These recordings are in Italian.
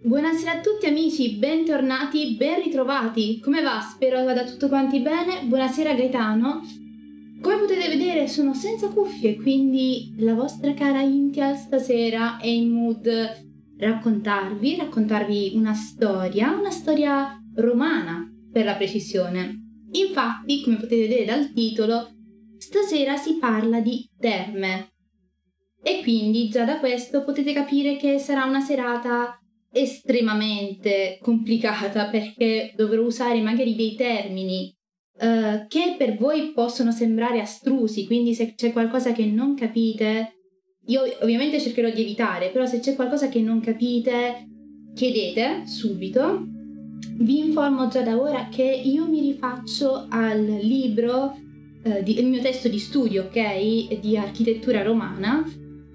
Buonasera a tutti amici, bentornati, ben ritrovati. Come va? Spero vada tutto quanti bene. Buonasera Gaetano. Come potete vedere sono senza cuffie, quindi la vostra cara Intial stasera è in mood raccontarvi, raccontarvi una storia, una storia romana per la precisione. Infatti, come potete vedere dal titolo, stasera si parla di terme. E quindi già da questo potete capire che sarà una serata estremamente complicata perché dovrò usare magari dei termini uh, che per voi possono sembrare astrusi, quindi se c'è qualcosa che non capite, io ovviamente cercherò di evitare, però se c'è qualcosa che non capite, chiedete subito. Vi informo già da ora che io mi rifaccio al libro, uh, di, il mio testo di studio, ok, di architettura romana,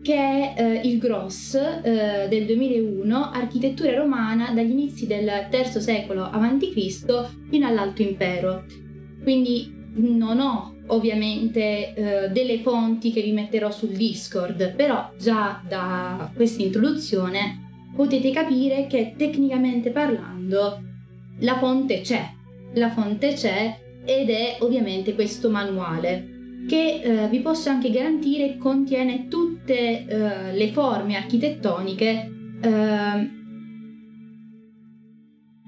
che è eh, il Gross eh, del 2001, architettura romana dagli inizi del III secolo a.C. fino all'Alto Impero. Quindi non ho ovviamente eh, delle fonti che vi metterò sul Discord, però già da questa introduzione potete capire che tecnicamente parlando la fonte c'è, la fonte c'è ed è ovviamente questo manuale che eh, vi posso anche garantire contiene tutte eh, le forme architettoniche. Eh,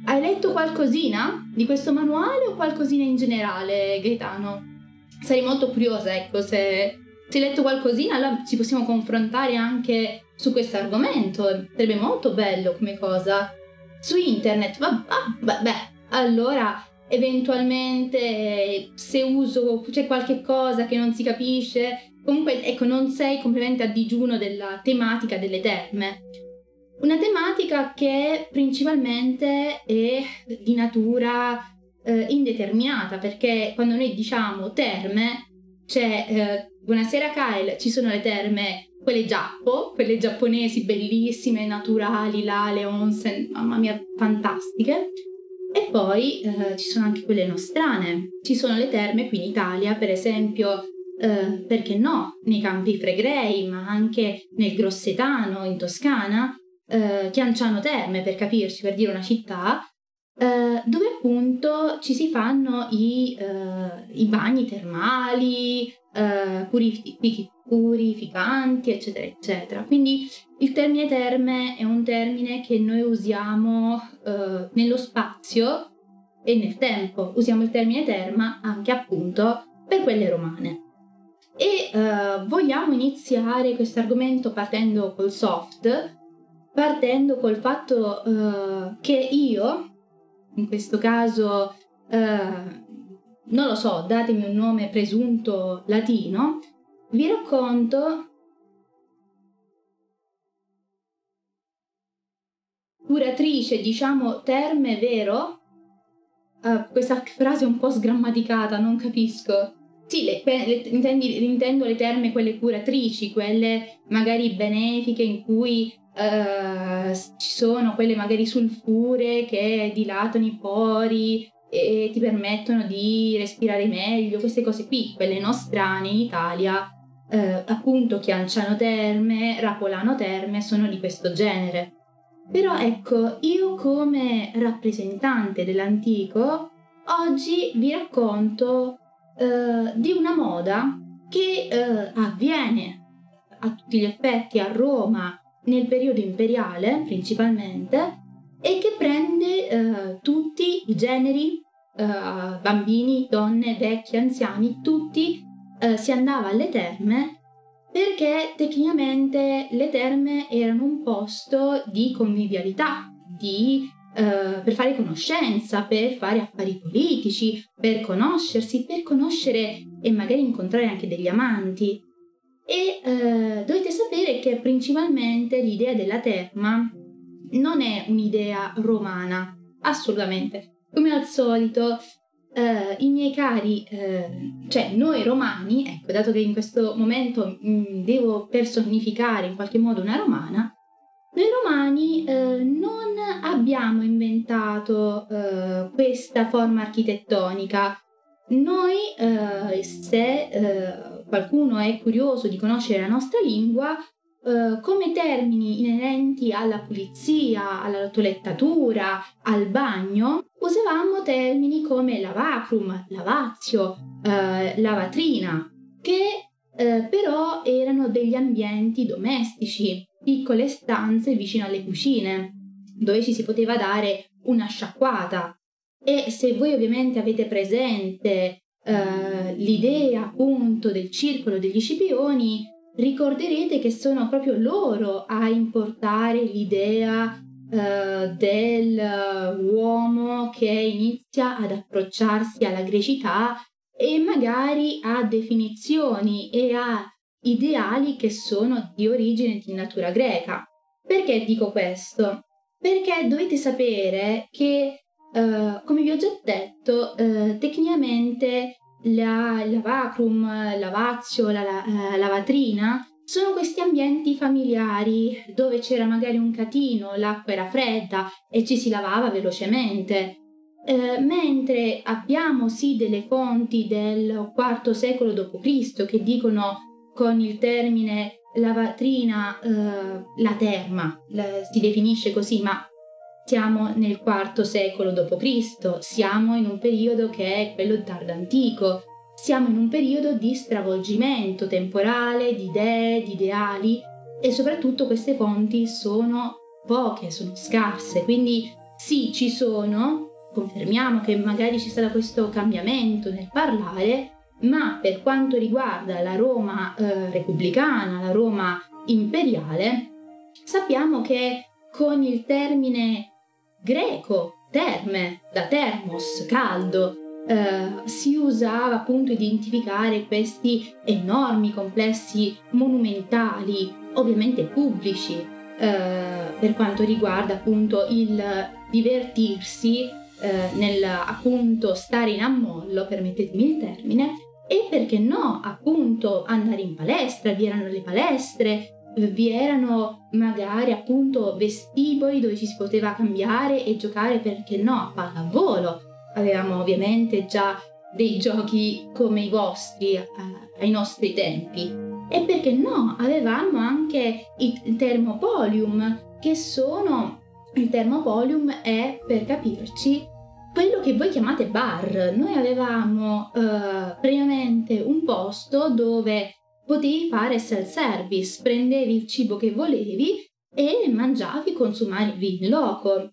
hai letto qualcosina di questo manuale o qualcosina in generale, Gaetano? Sarei molto curiosa, ecco, se, se hai letto qualcosina, allora ci possiamo confrontare anche su questo argomento. Sarebbe molto bello come cosa. Su internet, vabbè, allora eventualmente se uso c'è qualche cosa che non si capisce comunque ecco non sei completamente a digiuno della tematica delle terme. Una tematica che principalmente è di natura eh, indeterminata perché quando noi diciamo terme c'è eh, buonasera Kyle ci sono le terme quelle giappo quelle giapponesi bellissime naturali là le onsen mamma mia fantastiche e poi eh, ci sono anche quelle nostrane. Ci sono le terme qui in Italia, per esempio, eh, perché no, nei Campi Fregrei, ma anche nel Grossetano, in Toscana, eh, Chianciano Terme, per capirci, per dire una città, eh, dove appunto ci si fanno i, eh, i bagni termali, eh, purific- purificanti, eccetera, eccetera. Quindi il termine terme è un termine che noi usiamo eh, nello spazio e nel tempo. Usiamo il termine terma anche appunto per quelle romane. E eh, vogliamo iniziare questo argomento partendo col soft, partendo col fatto eh, che io, in questo caso, eh, non lo so, datemi un nome presunto latino, vi racconto curatrice, diciamo, terme, vero? Uh, questa frase è un po' sgrammaticata, non capisco. Sì, le, le, intendi, intendo le terme quelle curatrici, quelle magari benefiche in cui uh, ci sono quelle magari sulfure che dilatano i pori e ti permettono di respirare meglio, queste cose qui, quelle nostrane in Italia, uh, appunto Chianciano Terme, Rapolano Terme, sono di questo genere. Però ecco, io come rappresentante dell'antico, oggi vi racconto eh, di una moda che eh, avviene a tutti gli effetti a Roma nel periodo imperiale principalmente e che prende eh, tutti i generi, eh, bambini, donne, vecchi, anziani, tutti eh, si andava alle terme perché tecnicamente le terme erano un posto di convivialità, di, eh, per fare conoscenza, per fare affari politici, per conoscersi, per conoscere e magari incontrare anche degli amanti. E eh, dovete sapere che principalmente l'idea della terma non è un'idea romana, assolutamente. Come al solito, Uh, i miei cari, uh, cioè noi romani, ecco, dato che in questo momento mh, mm, devo personificare in qualche modo una romana, noi romani uh, non abbiamo inventato questa forma architettonica. Noi, se qualcuno è curioso di conoscere la nostra lingua, eh, come termini inerenti alla pulizia, alla toilettatura, al bagno, usavamo termini come lavacrum, lavazio, eh, lavatrina, che eh, però erano degli ambienti domestici, piccole stanze vicino alle cucine, dove ci si poteva dare una sciacquata. E se voi ovviamente avete presente eh, l'idea appunto del circolo degli scipioni, ricorderete che sono proprio loro a importare l'idea uh, dell'uomo che inizia ad approcciarsi alla grecità e magari a definizioni e a ideali che sono di origine di natura greca. Perché dico questo? Perché dovete sapere che, uh, come vi ho già detto, uh, tecnicamente la, il lavacrum, lavazio, la, la eh, lavatrina, sono questi ambienti familiari dove c'era magari un catino, l'acqua era fredda e ci si lavava velocemente. Eh, mentre abbiamo sì delle fonti del IV secolo d.C. che dicono con il termine lavatrina eh, la terma, la, si definisce così, ma siamo nel IV secolo d.C., siamo in un periodo che è quello tardantico, siamo in un periodo di stravolgimento temporale, di idee, di ideali e soprattutto queste fonti sono poche, sono scarse, quindi sì, ci sono, confermiamo che magari ci sarà questo cambiamento nel parlare, ma per quanto riguarda la Roma eh, repubblicana, la Roma imperiale, sappiamo che con il termine greco, terme, da termos, caldo, eh, si usava appunto identificare questi enormi complessi monumentali, ovviamente pubblici, eh, per quanto riguarda appunto il divertirsi eh, nel appunto stare in ammollo, permettetemi il termine, e perché no, appunto andare in palestra, vi erano le palestre, vi erano magari appunto vestiboli dove ci si poteva cambiare e giocare perché no a pallavolo. Avevamo ovviamente già dei giochi come i vostri eh, ai nostri tempi. E perché no, avevamo anche i thermopolium che sono il thermopolium è per capirci quello che voi chiamate bar. Noi avevamo eh, previamente un posto dove potevi fare self-service, prendevi il cibo che volevi e mangiavi, consumavi in loco.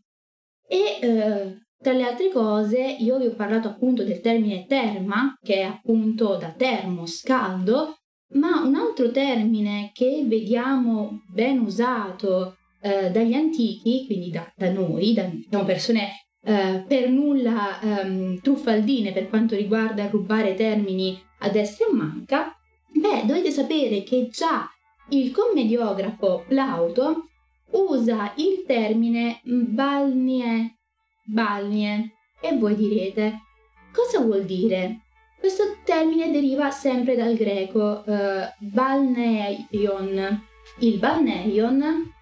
E eh, tra le altre cose io vi ho parlato appunto del termine terma, che è appunto da termos, caldo, ma un altro termine che vediamo ben usato eh, dagli antichi, quindi da, da noi, da diciamo, persone eh, per nulla ehm, truffaldine per quanto riguarda rubare termini a destra e a manca, Beh, dovete sapere che già il commediografo Plauto usa il termine balnie, balnie e voi direte cosa vuol dire? Questo termine deriva sempre dal greco uh, balneion. Il balneion,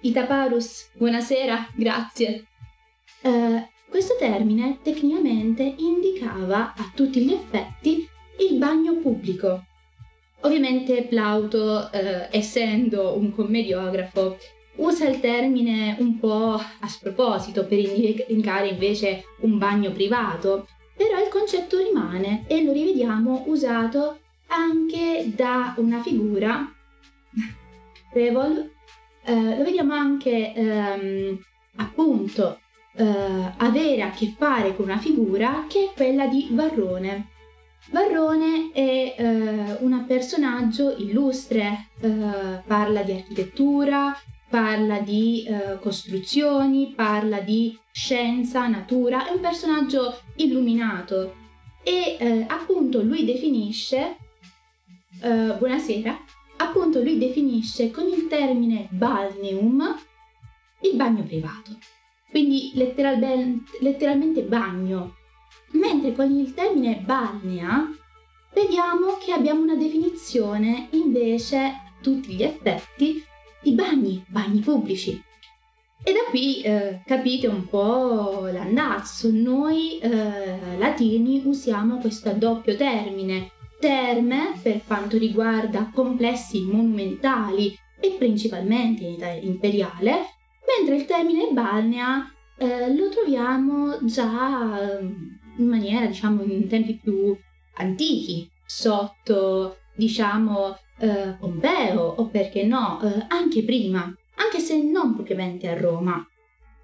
Itaparus, buonasera, grazie. Uh, questo termine tecnicamente indicava a tutti gli effetti il bagno pubblico, Ovviamente Plauto, eh, essendo un commediografo, usa il termine un po' a sproposito per indicare invece un bagno privato, però il concetto rimane e lo rivediamo usato anche da una figura, Revol, eh, lo vediamo anche ehm, appunto eh, avere a che fare con una figura che è quella di Varrone. Varrone è eh, un personaggio illustre, eh, parla di architettura, parla di eh, costruzioni, parla di scienza, natura, è un personaggio illuminato. E eh, appunto lui definisce, eh, buonasera, appunto lui definisce con il termine balneum il bagno privato, quindi letteralmente, letteralmente bagno. Mentre con il termine balnea vediamo che abbiamo una definizione invece a tutti gli effetti di bagni, bagni pubblici. E da qui eh, capite un po' l'andazzo. Noi eh, latini usiamo questo doppio termine, terme per quanto riguarda complessi monumentali e principalmente in età imperiale, mentre il termine balnea eh, lo troviamo già ehm, in maniera, diciamo, in tempi più antichi, sotto, diciamo, eh, Pompeo o perché no, eh, anche prima, anche se non propriamente a Roma.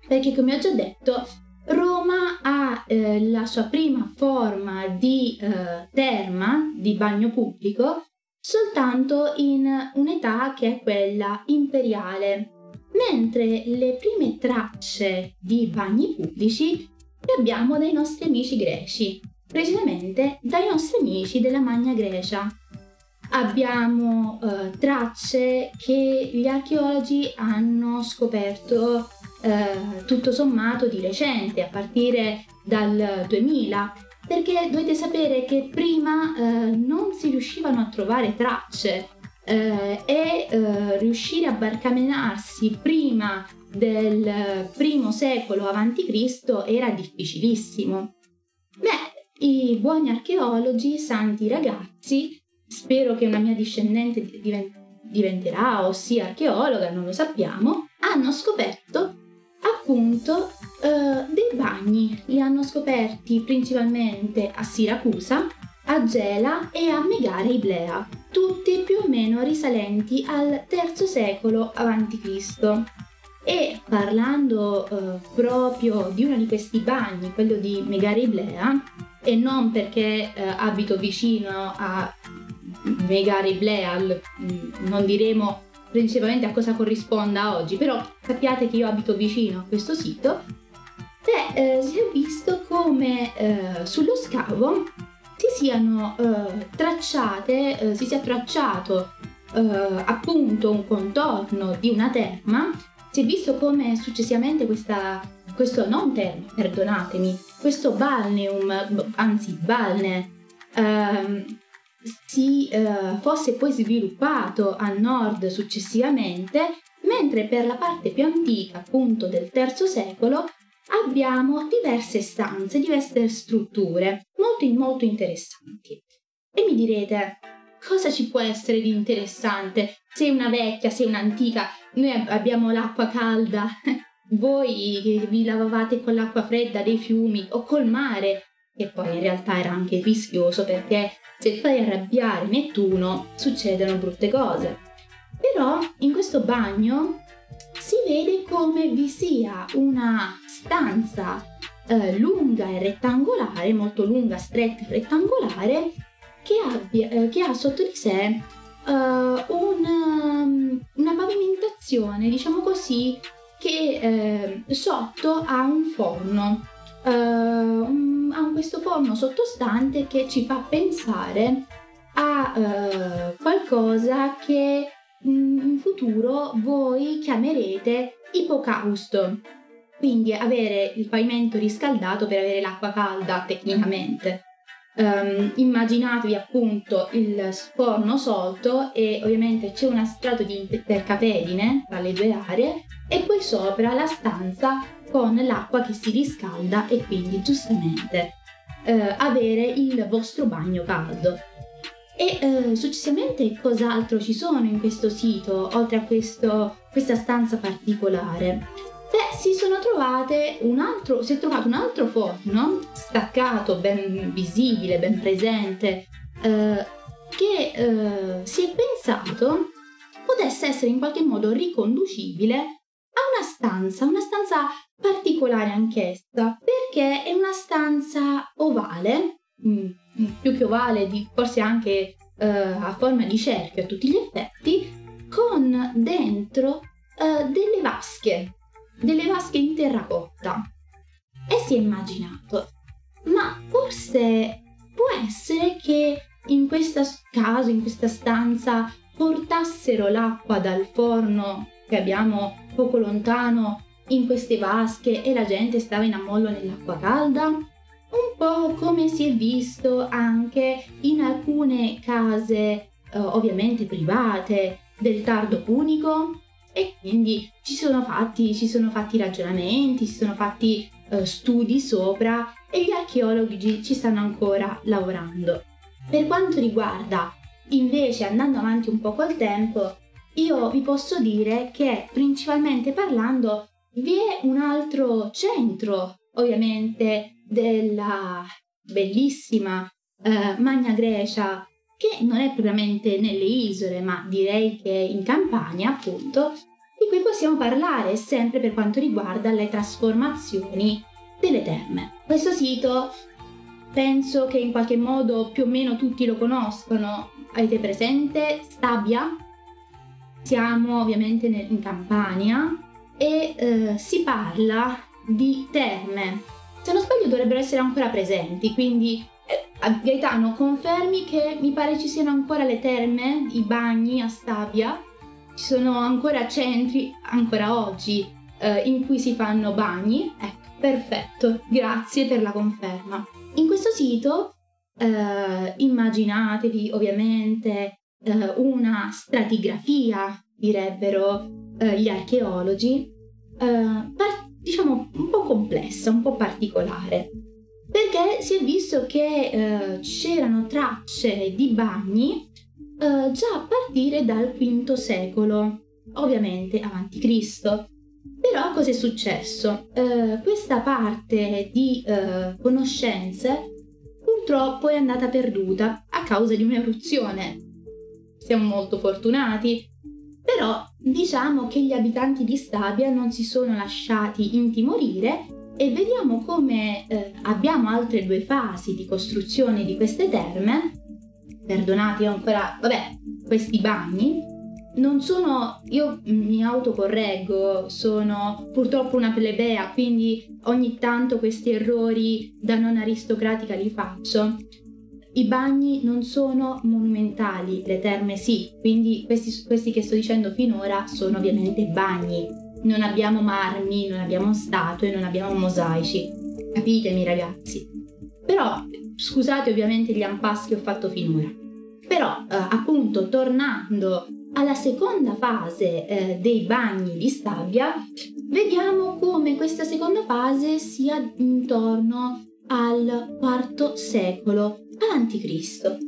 Perché come ho già detto, Roma ha eh, la sua prima forma di eh, terma, di bagno pubblico, soltanto in un'età che è quella imperiale, mentre le prime tracce di bagni pubblici le abbiamo dai nostri amici greci, precisamente dai nostri amici della Magna Grecia. Abbiamo eh, tracce che gli archeologi hanno scoperto eh, tutto sommato di recente, a partire dal 2000, perché dovete sapere che prima eh, non si riuscivano a trovare tracce eh, e eh, riuscire a barcamenarsi prima del primo secolo a.C. era difficilissimo. Beh, i buoni archeologi, santi ragazzi, spero che una mia discendente diventerà o sia archeologa, non lo sappiamo, hanno scoperto appunto eh, dei bagni. Li hanno scoperti principalmente a Siracusa, a Gela e a Megare Iblea, tutti più o meno risalenti al III secolo a.C. E parlando eh, proprio di uno di questi bagni, quello di Megare Iblea, e non perché eh, abito vicino a Megare Iblea, non diremo principalmente a cosa corrisponda oggi, però sappiate che io abito vicino a questo sito, beh, eh, si è visto come eh, sullo scavo si siano eh, tracciate, eh, si sia tracciato eh, appunto un contorno di una terma, si è visto come successivamente questa, questo non terma, perdonatemi, questo balneum, anzi balne, ehm, si eh, fosse poi sviluppato a nord successivamente, mentre per la parte più antica, appunto del III secolo, abbiamo diverse stanze, diverse strutture, molto, molto interessanti. E mi direte, cosa ci può essere di interessante? Sei una vecchia, sei un'antica, noi abbiamo l'acqua calda, voi vi lavavate con l'acqua fredda dei fiumi o col mare, e poi in realtà era anche rischioso perché se fai arrabbiare Nettuno succedono brutte cose. Però in questo bagno si vede come vi sia una stanza eh, lunga e rettangolare, molto lunga, stretta e rettangolare, che, abbia, eh, che ha sotto di sé uh, un, um, una pavimentazione, diciamo così, che eh, sotto ha un forno un, ha questo forno sottostante che ci fa pensare a uh, qualcosa che in futuro voi chiamerete ipocausto. Quindi avere il pavimento riscaldato per avere l'acqua calda tecnicamente. Um, immaginatevi appunto il forno solto e ovviamente c'è una strato di intercapedine tra le due aree e poi sopra la stanza con l'acqua che si riscalda e quindi giustamente eh, avere il vostro bagno caldo. E eh, successivamente cos'altro ci sono in questo sito, oltre a questo, questa stanza particolare? Beh, si sono trovate un altro, si è trovato un altro forno staccato, ben visibile, ben presente, eh, che eh, si è pensato potesse essere in qualche modo riconducibile a una stanza, una stanza particolare anch'essa, perché è una stanza ovale, mm, più che ovale, forse anche eh, a forma di cerchio a tutti gli effetti, con dentro eh, delle vasche, delle vasche in terracotta. E si è immaginato, ma forse può essere che in questo caso, in questa stanza, portassero l'acqua dal forno che abbiamo poco lontano in queste vasche e la gente stava in ammollo nell'acqua calda? Un po' come si è visto anche in alcune case, eh, ovviamente private, del tardo punico. E quindi ci sono fatti, ci sono fatti ragionamenti, ci sono fatti eh, studi sopra e gli archeologi ci stanno ancora lavorando. Per quanto riguarda invece andando avanti un po' col tempo, io vi posso dire che principalmente parlando vi è un altro centro, ovviamente, della bellissima eh, Magna Grecia, che non è propriamente nelle isole, ma direi che in Campania, appunto, di cui possiamo parlare sempre per quanto riguarda le trasformazioni delle terme. Questo sito penso che in qualche modo più o meno tutti lo conoscono. Avete presente Stabia? Siamo ovviamente in Campania e eh, si parla di terme. Se non sbaglio dovrebbero essere ancora presenti, quindi eh, Gaetano confermi che mi pare ci siano ancora le terme, i bagni a Stabia, ci sono ancora centri, ancora oggi, eh, in cui si fanno bagni. Ecco, perfetto, grazie per la conferma. In questo sito eh, immaginatevi ovviamente eh, una stratigrafia, direbbero eh, gli archeologi, eh, par- diciamo un po' complessa, un po' particolare, perché si è visto che eh, c'erano tracce di bagni eh, già a partire dal V secolo, ovviamente avanti Cristo. Però cosa è successo? Eh, questa parte di eh, conoscenze purtroppo è andata perduta a causa di un'eruzione. Siamo molto fortunati, però diciamo che gli abitanti di Stabia non si sono lasciati intimorire e vediamo come eh, abbiamo altre due fasi di costruzione di queste terme perdonati ancora, vabbè, questi bagni non sono, io mi autocorreggo, sono purtroppo una plebea, quindi ogni tanto questi errori da non aristocratica li faccio. I bagni non sono monumentali, le terme sì, quindi questi, questi che sto dicendo finora sono ovviamente bagni. Non abbiamo marmi, non abbiamo statue, non abbiamo mosaici. Capitemi ragazzi. Però Scusate ovviamente gli ampassi che ho fatto finora. Però eh, appunto tornando alla seconda fase eh, dei bagni di Stabia, vediamo come questa seconda fase sia intorno al IV secolo a.C.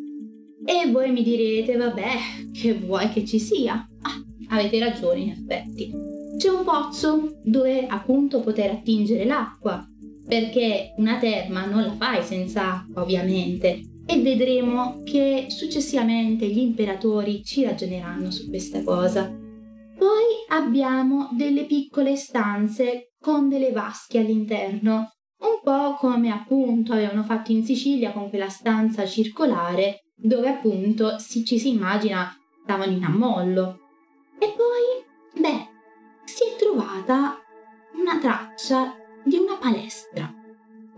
E voi mi direte, vabbè, che vuoi che ci sia? Ah, avete ragione in effetti. C'è un pozzo dove appunto poter attingere l'acqua perché una terma non la fai senza acqua ovviamente e vedremo che successivamente gli imperatori ci ragioneranno su questa cosa. Poi abbiamo delle piccole stanze con delle vasche all'interno, un po' come appunto avevano fatto in Sicilia con quella stanza circolare dove appunto si, ci si immagina stavano in ammollo. E poi, beh, si è trovata una traccia di una palestra.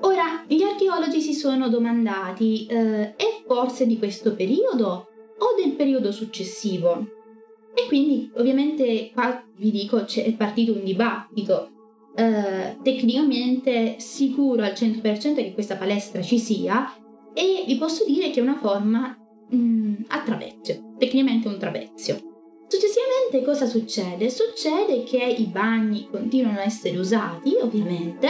Ora, gli archeologi si sono domandati, eh, è forse di questo periodo o del periodo successivo? E quindi, ovviamente, qua vi dico, c'è partito un dibattito. Eh, tecnicamente sicuro al 100% che questa palestra ci sia e vi posso dire che è una forma mh, mm, a trapezio, tecnicamente un trapezio. Successivamente cosa succede? Succede che i bagni continuano a essere usati, ovviamente,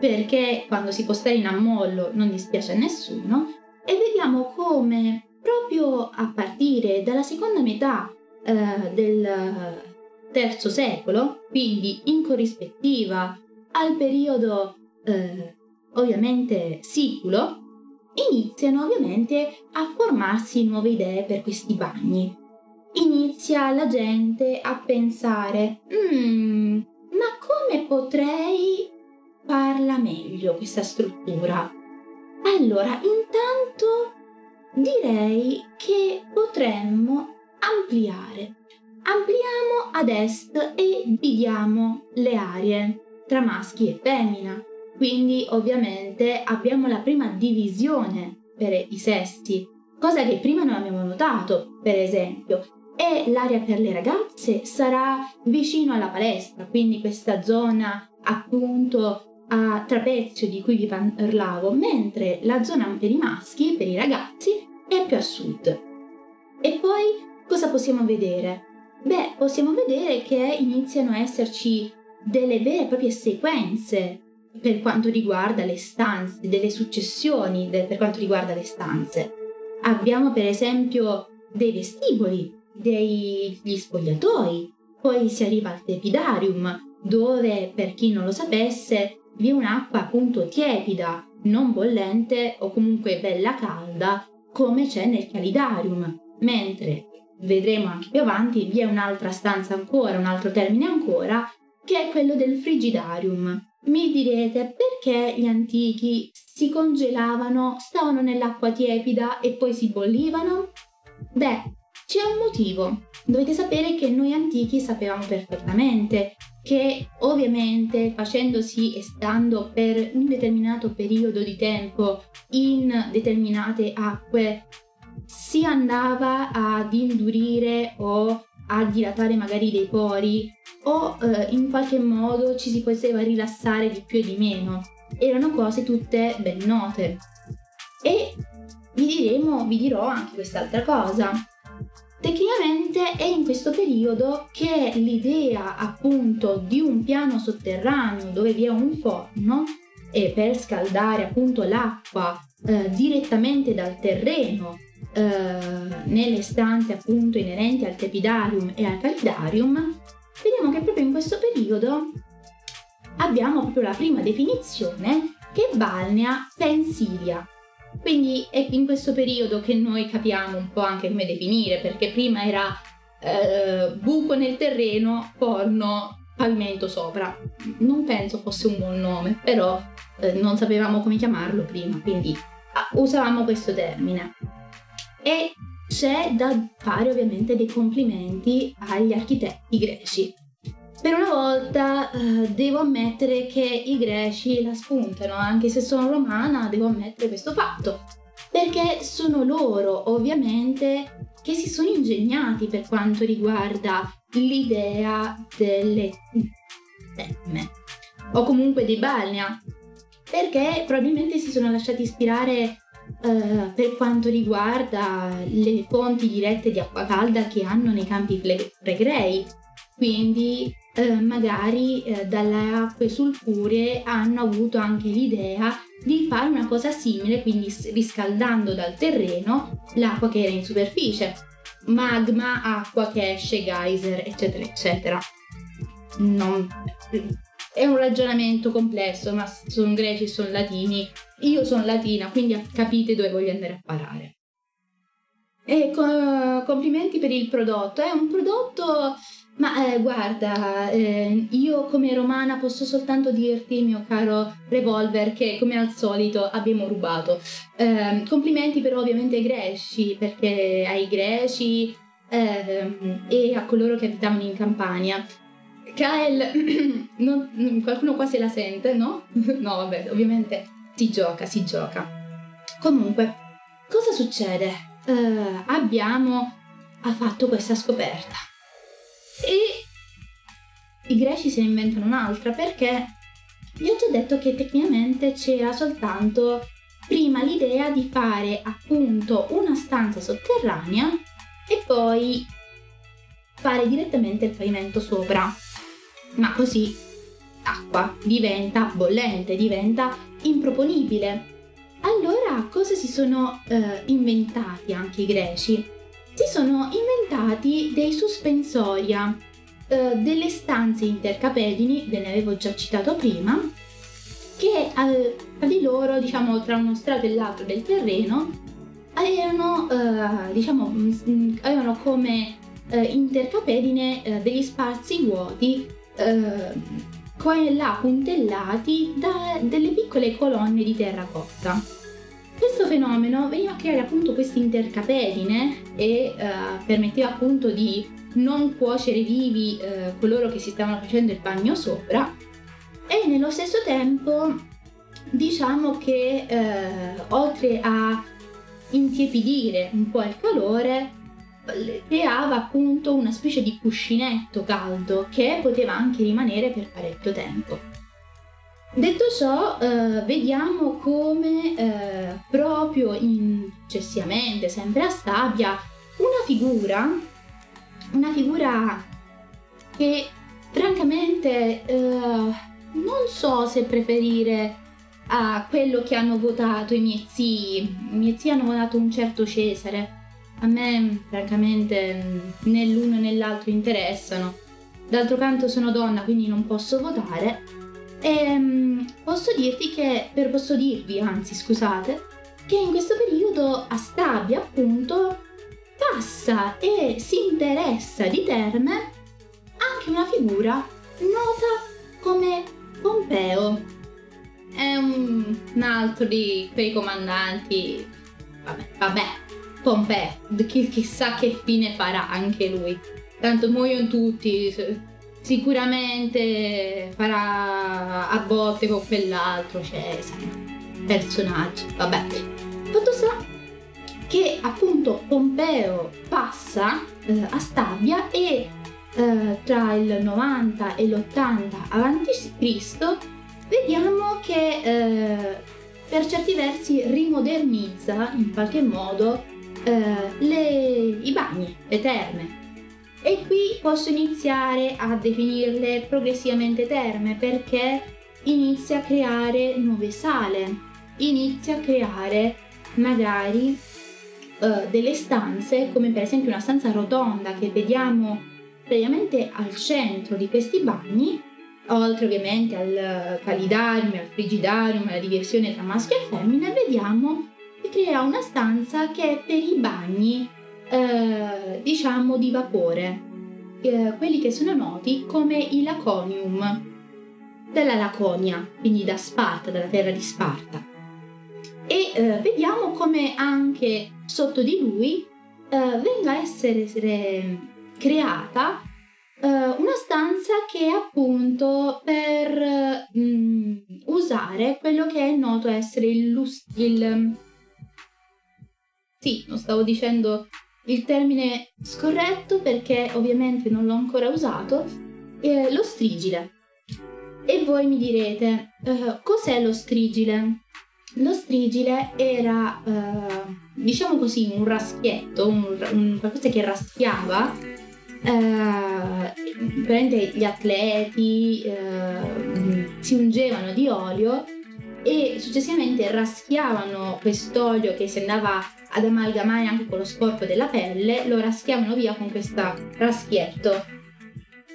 perché quando si stare in ammollo non dispiace a nessuno, e vediamo come proprio a partire dalla seconda metà eh, del terzo secolo, quindi in corrispettiva al periodo eh, ovviamente siculo, iniziano ovviamente a formarsi nuove idee per questi bagni inizia la gente a pensare, mm, ma come potrei farla meglio questa struttura? Allora, intanto direi che potremmo ampliare. Ampliamo ad est e dividiamo le aree tra maschi e femmina. Quindi ovviamente abbiamo la prima divisione per i sessi, cosa che prima non abbiamo notato, per esempio e l'area per le ragazze sarà vicino alla palestra, quindi questa zona appunto a trapezio di cui vi parlavo, mentre la zona per i maschi, per i ragazzi, è più a sud. E poi cosa possiamo vedere? Beh, possiamo vedere che iniziano a esserci delle vere e proprie sequenze per quanto riguarda le stanze, delle successioni per quanto riguarda le stanze. Abbiamo per esempio dei vestiboli degli spogliatoi, poi si arriva al tepidarium, dove per chi non lo sapesse vi è un'acqua appunto tiepida, non bollente o comunque bella calda, come c'è nel calidarium, mentre vedremo anche più avanti vi è un'altra stanza ancora, un altro termine ancora, che è quello del frigidarium. Mi direte perché gli antichi si congelavano, stavano nell'acqua tiepida e poi si bollivano? Beh, c'è un motivo. Dovete sapere che noi antichi sapevamo perfettamente che ovviamente facendosi e stando per un determinato periodo di tempo in determinate acque si andava ad indurire o a dilatare magari dei pori o eh, in qualche modo ci si poteva rilassare di più e di meno. Erano cose tutte ben note. E vi diremo, vi dirò anche quest'altra cosa. Tecnicamente è in questo periodo che l'idea appunto di un piano sotterraneo dove vi è un forno e per scaldare appunto l'acqua eh, direttamente dal terreno eh, nelle stanze appunto inerenti al tepidarium e al calidarium, vediamo che proprio in questo periodo abbiamo proprio la prima definizione che balnea pensilia quindi è in questo periodo che noi capiamo un po' anche come definire, perché prima era eh, buco nel terreno, porno, pavimento sopra. Non penso fosse un buon nome, però eh, non sapevamo come chiamarlo prima, quindi ah, usavamo questo termine. E c'è da fare ovviamente dei complimenti agli architetti greci. Per una volta eh, devo ammettere che i greci la spuntano, anche se sono romana devo ammettere questo fatto, perché sono loro ovviamente che si sono ingegnati per quanto riguarda l'idea delle terme o comunque dei balnea, perché probabilmente si sono lasciati ispirare Uh, per quanto riguarda le fonti dirette di acqua calda che hanno nei campi flegrei. Quindi eh, magari eh, dalle acque sulfuree hanno avuto anche l'idea di fare una cosa simile, quindi riscaldando dal terreno l'acqua che era in superficie, magma, acqua che esce, geyser, eccetera, eccetera. Non... È un ragionamento complesso, ma sono greci, sono latini. Io sono latina, quindi capite dove voglio andare a parare. E co- complimenti per il prodotto. È un prodotto ma eh, guarda, eh, io come romana posso soltanto dirti, mio caro Revolver, che come al solito abbiamo rubato. Eh, complimenti però ovviamente ai greci, perché ai greci ehm, e a coloro che abitavano in Campania. Kael, non, qualcuno qua se la sente, no? no, vabbè, ovviamente si gioca, si gioca. Comunque, cosa succede? Uh, abbiamo fatto questa scoperta e i greci se ne inventano un'altra perché vi ho già detto che tecnicamente c'era soltanto prima l'idea di fare appunto una stanza sotterranea e poi fare direttamente il pavimento sopra. Ma così l'acqua diventa bollente, diventa improponibile. Allora cosa si sono eh, inventati anche i greci? si sono inventati dei suspensoria, eh, delle stanze intercapedini, ve ne avevo già citato prima, che tra di loro, diciamo tra uno strato e l'altro del terreno, erano, eh, diciamo, mm, mm, avevano come eh, intercapedine eh, degli spazi vuoti eh, qua e là puntellati da delle piccole colonne di terracotta. Questo fenomeno veniva a creare appunto queste intercapedine e uh, permetteva appunto di non cuocere vivi uh, coloro che si stavano facendo il bagno sopra e nello stesso tempo diciamo che uh, oltre a intiepidire un po' il calore creava appunto una specie di cuscinetto caldo che poteva anche rimanere per parecchio tempo. Detto ciò, eh, vediamo come eh, proprio in, sempre a Stabia, una figura, una figura che francamente eh, non so se preferire a quello che hanno votato i miei zii. I miei zii hanno votato un certo Cesare, a me francamente né l'uno né l'altro interessano. D'altro canto sono donna, quindi non posso votare. E um, posso dirti che, per posso dirvi, anzi scusate, che in questo periodo a Stabia appunto passa e si interessa di Terme anche una figura nota come Pompeo. È un, un altro di quei comandanti. Vabbè, vabbè Chi, chissà che fine farà anche lui. Tanto muoiono tutti, sicuramente farà a botte con quell'altro, cioè, personaggi, vabbè. Fatto sta che appunto Pompeo passa eh, a Stabia e eh, tra il 90 e l'80 a.C. vediamo che eh, per certi versi rimodernizza in qualche modo eh, le, i bagni, le terme. E qui posso iniziare a definirle progressivamente terme perché inizia a creare nuove sale, inizia a creare magari uh, delle stanze come per esempio una stanza rotonda che vediamo praticamente al centro di questi bagni, oltre ovviamente al calidarium, al frigidarium, alla diversione tra maschio e femmina, vediamo che crea una stanza che è per i bagni, eh, diciamo, di vapore, eh, quelli che sono noti come i laconium della Laconia, quindi da Sparta, dalla terra di Sparta. E eh, vediamo come anche sotto di lui eh, venga a essere creata uh, una stanza che è appunto per um, usare quello che è noto essere il, lust- il sì, non stavo dicendo il termine scorretto perché ovviamente non l'ho ancora usato, eh, lo strigile. E voi mi direte, uh, cos'è lo strigile? Lo strigile era, uh, diciamo così, un raschietto, un, un, qualcosa che raschiava eh, gli atleti eh, si ungevano di olio e successivamente raschiavano quest'olio che si andava ad amalgamare anche con lo sporco della pelle, lo raschiavano via con questo raschietto.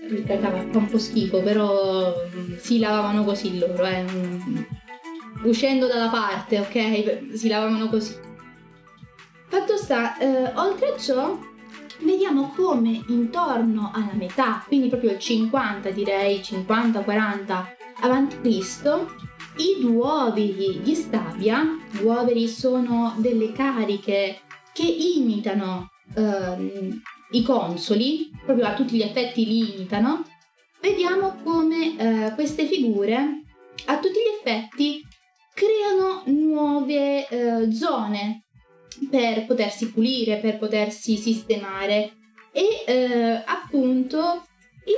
Mi fa un po' schifo, però mm, si lavavano così loro, eh. uscendo dalla parte, ok? Si lavavano così. Fatto sta, eh, oltre a ciò, vediamo come intorno alla metà, quindi proprio il 50 direi, 50-40 a.C., i duoveri di Stabia, duoveri sono delle cariche che imitano eh, i consoli, proprio a tutti gli effetti li imitano, vediamo come eh, queste figure a tutti gli effetti creano nuove eh, zone per potersi pulire, per potersi sistemare e eh, appunto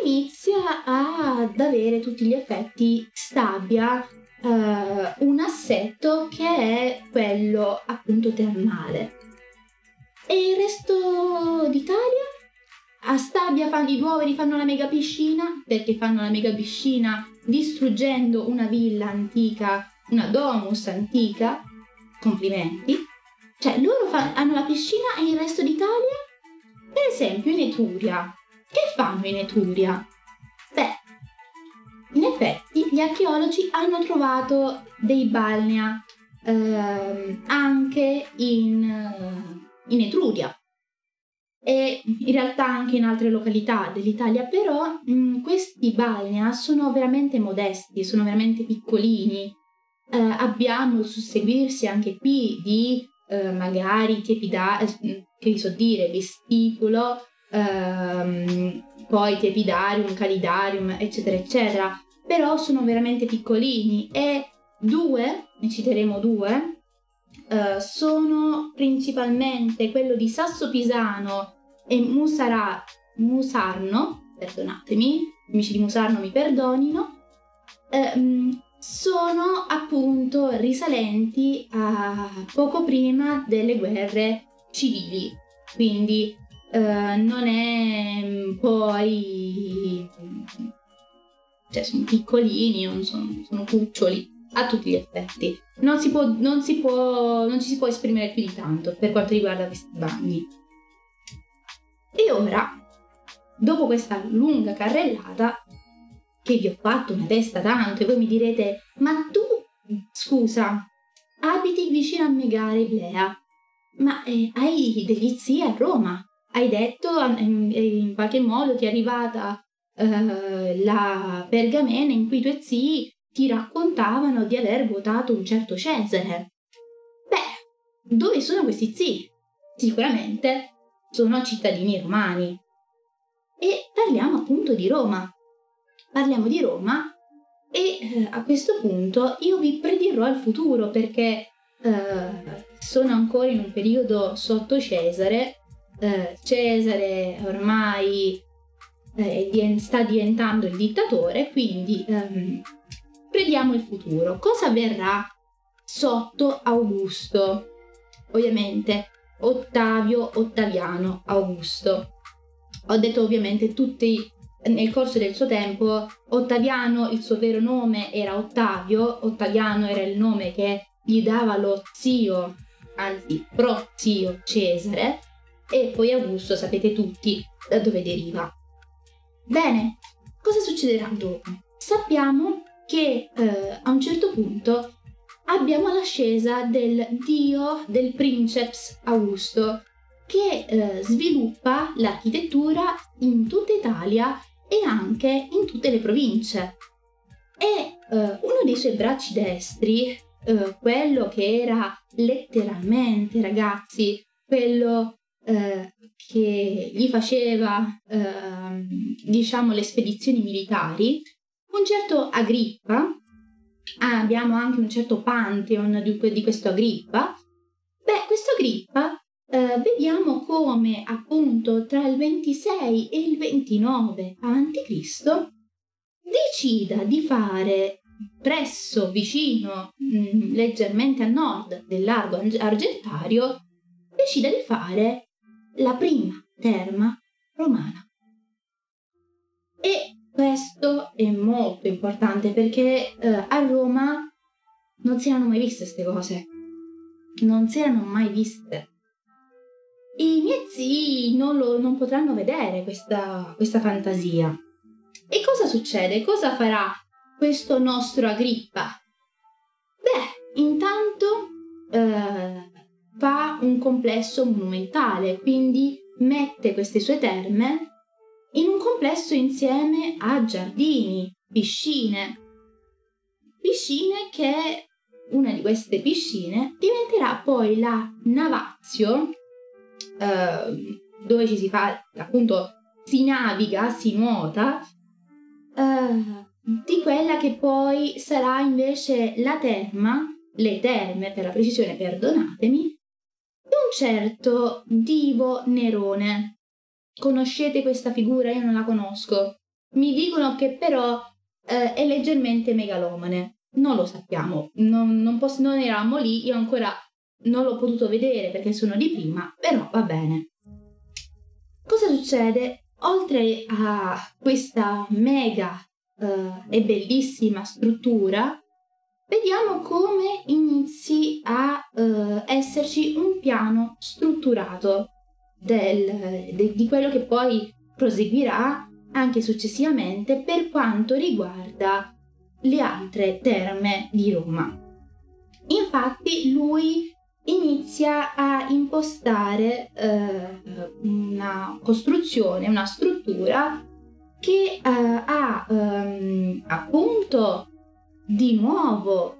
inizia ad avere tutti gli effetti Stabia eh, un assetto che è quello appunto termale. E il resto d'Italia? A Stabia fanno, i duoveri fanno la mega piscina perché fanno la mega piscina distruggendo una villa antica, una domus antica. Complimenti. Cioè, loro fa- hanno la piscina e il resto d'Italia? Per esempio, in Etruria. Che fanno in Etruria? In effetti gli archeologi hanno trovato dei balnea eh, anche in, eh, in Etruria e in realtà anche in altre località dell'Italia, però mh, mm, questi balnea sono veramente modesti, sono veramente piccolini. Eh, abbiamo il susseguirsi anche qui di eh, magari tiepida, eh, che so dire, vesticolo, ehm, poi tiepidarium, calidarium, eccetera, eccetera, però sono veramente piccolini e due, ne citeremo due, eh, sono principalmente quello di Sasso Pisano e Musara, Musarno, perdonatemi, gli amici di Musarno mi perdonino, ehm, sono appunto risalenti a poco prima delle guerre civili, quindi eh, non è mm, poi cioè sono piccolini, non sono, sono cuccioli a tutti gli effetti. Non, si può, non, si può, non ci si può esprimere più di tanto per quanto riguarda questi bagni. E ora, dopo questa lunga carrellata, che vi ho fatto una testa tanto, e voi mi direte, ma tu, scusa, abiti vicino a Megare, Blea, ma eh, hai degli zii a Roma. Hai detto, in, qualche modo ti è arrivata eh, la pergamena in cui i tuoi zii ti raccontavano di aver votato un certo Cesare. Beh, dove sono questi zii? Sicuramente sono cittadini romani. E parliamo appunto di Roma. Parliamo di Roma e eh, a questo punto io vi predirò il futuro perché eh, sono ancora in un periodo sotto Cesare. Eh, Cesare ormai eh, sta diventando il dittatore, quindi ehm, prediamo il futuro. Cosa avverrà sotto Augusto? Ovviamente Ottavio Ottaviano Augusto. Ho detto ovviamente tutti nel corso del suo tempo Ottaviano, il suo vero nome era Ottavio, Ottaviano era il nome che gli dava lo zio, anzi pro-zio Cesare, e poi Augusto sapete tutti da dove deriva. Bene, cosa succederà dopo? Sappiamo che eh, a un certo punto abbiamo l'ascesa del dio del princeps Augusto che eh, sviluppa l'architettura in tutta Italia e anche in tutte le province. E eh, uno dei suoi bracci destri, eh, quello che era letteralmente, ragazzi, quello eh, che gli faceva, eh, diciamo, le spedizioni militari, un certo Agrippa, ah, abbiamo anche un certo Pantheon di, di questo Agrippa, beh, questo Agrippa eh, vediamo come appunto tra il 26 e il 29 a.C. decida di fare presso, vicino, mh, mm, leggermente a nord del largo Argentario, decida di fare la prima terma romana. E questo è molto importante perché eh, a Roma non si erano mai viste queste cose. Non si erano mai viste. I miei zii non, lo, non potranno vedere questa, questa fantasia. E cosa succede? Cosa farà questo nostro Agrippa? Beh, intanto eh, fa un complesso monumentale, quindi mette queste sue terme in un complesso insieme a giardini, piscine. Piscine che una di queste piscine diventerà poi la Navazio, eh, dove ci si fa appunto si naviga, si nuota, eh, di quella che poi sarà invece la terma, le terme per la precisione, perdonatemi, certo Divo Nerone. Conoscete questa figura? Io non la conosco. Mi dicono che però eh, è leggermente megalomane. Non lo sappiamo, non, non, posso, non eravamo lì, io ancora non l'ho potuto vedere perché sono di prima, però va bene. Cosa succede? Oltre a questa mega eh, e bellissima struttura, vediamo come inizi a uh, esserci un piano strutturato del, de, di quello che poi proseguirà anche successivamente per quanto riguarda le altre terme di Roma. Infatti lui inizia a impostare eh, una costruzione, una struttura che eh, ha ehm, appunto di nuovo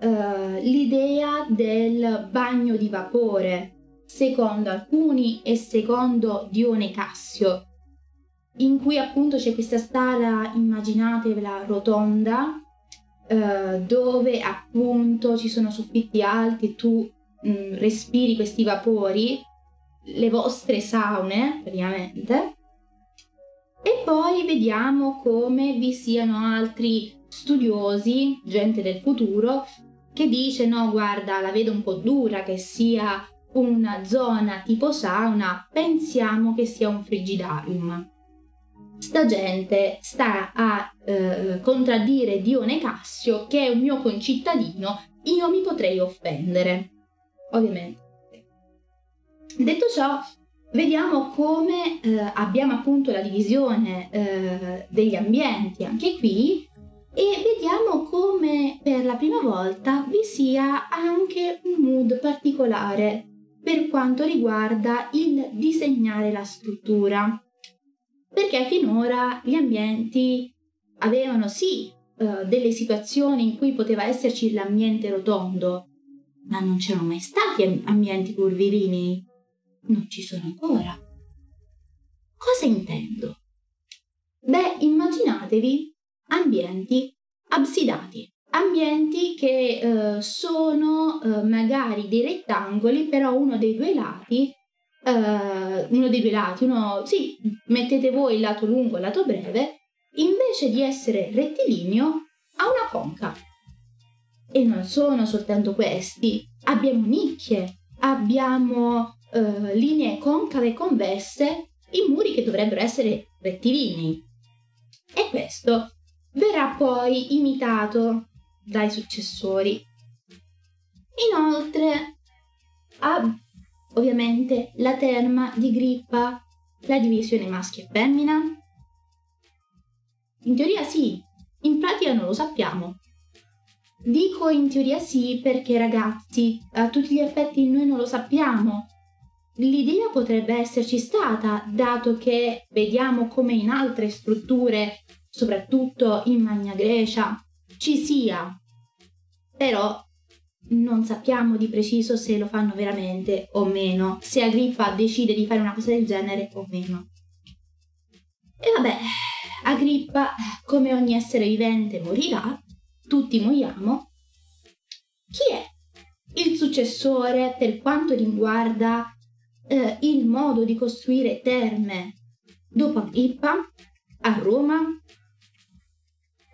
uh, l'idea del bagno di vapore, secondo alcuni e secondo Dione Cassio, in cui appunto c'è questa sala, immaginatevela, rotonda, uh, dove appunto ci sono soffitti alti e tu mh, mm, respiri questi vapori, le vostre saune praticamente. E poi vediamo come vi siano altri studiosi, gente del futuro, che dice no, guarda, la vedo un po' dura che sia una zona tipo sauna, pensiamo che sia un frigidarium. Sta gente sta a eh, contraddire Dione Cassio, che è un mio concittadino, io mi potrei offendere. Ovviamente. Detto ciò, vediamo come eh, abbiamo appunto la divisione eh, degli ambienti anche qui e vediamo come per la prima volta vi sia anche un mood particolare per quanto riguarda il disegnare la struttura. Perché finora gli ambienti avevano sì uh, delle situazioni in cui poteva esserci l'ambiente rotondo, ma non c'erano mai stati ambienti curvilinei. Non ci sono ancora. Cosa intendo? Beh, immaginatevi ambienti absidati, ambienti che uh, sono uh, magari dei rettangoli, però uno dei due lati Uh, uno dei due lati, uno sì, mettete voi il lato lungo e il lato breve, invece di essere rettilineo, ha una conca. E non sono soltanto questi, abbiamo nicchie, abbiamo uh, linee concave e convesse in muri che dovrebbero essere rettilinei. E questo verrà poi imitato dai successori. Inoltre, ab- ovviamente la terma di grippa la divisione maschio e femmina? In teoria sì, in pratica non lo sappiamo. Dico in teoria sì perché ragazzi, a tutti gli effetti noi non lo sappiamo. L'idea potrebbe esserci stata, dato che vediamo come in altre strutture, soprattutto in Magna Grecia, ci sia. Però non sappiamo di preciso se lo fanno veramente o meno, se Agrippa decide di fare una cosa del genere o meno. E vabbè, Agrippa, come ogni essere vivente, morirà, tutti moriamo. Chi è il successore per quanto riguarda eh, il modo di costruire terme dopo Agrippa a Roma?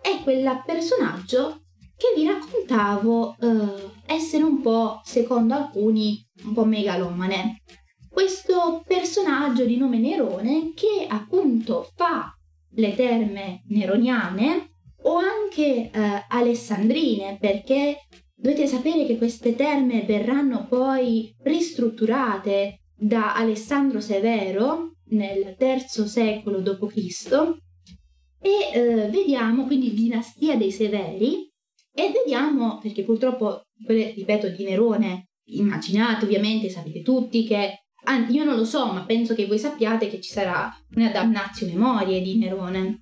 È quel personaggio che vi raccontavo eh, essere un po', secondo alcuni, un po' megalomane. Questo personaggio di nome Nerone che appunto fa le terme neroniane o anche eh, alessandrine perché dovete sapere che queste terme verranno poi ristrutturate da Alessandro Severo nel III secolo d.C. e eh, vediamo quindi dinastia dei Severi e vediamo, perché purtroppo, ripeto, di Nerone, immaginate ovviamente, sapete tutti che, anzi io non lo so, ma penso che voi sappiate che ci sarà una damnatio memoria di Nerone.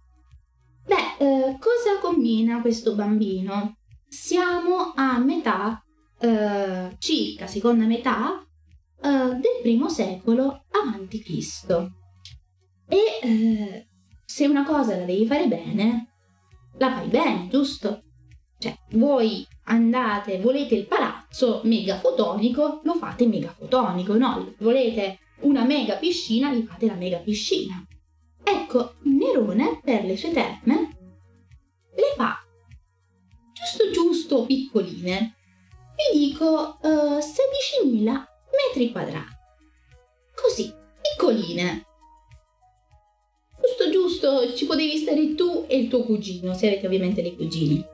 Beh, eh, cosa combina questo bambino? Siamo a metà, eh, circa seconda metà eh, del primo secolo avanti Cristo. E eh, se una cosa la devi fare bene, la fai bene, giusto? Cioè, voi andate, volete il palazzo megafotonico, lo fate megafotonico, no? Volete una mega piscina, vi fate la mega piscina. Ecco, Nerone per le sue terme le fa giusto giusto piccoline. Vi dico uh, eh, 16.000 metri quadrati. Così, piccoline. Giusto, ci potevi stare tu e il tuo cugino, se avete ovviamente dei cugini.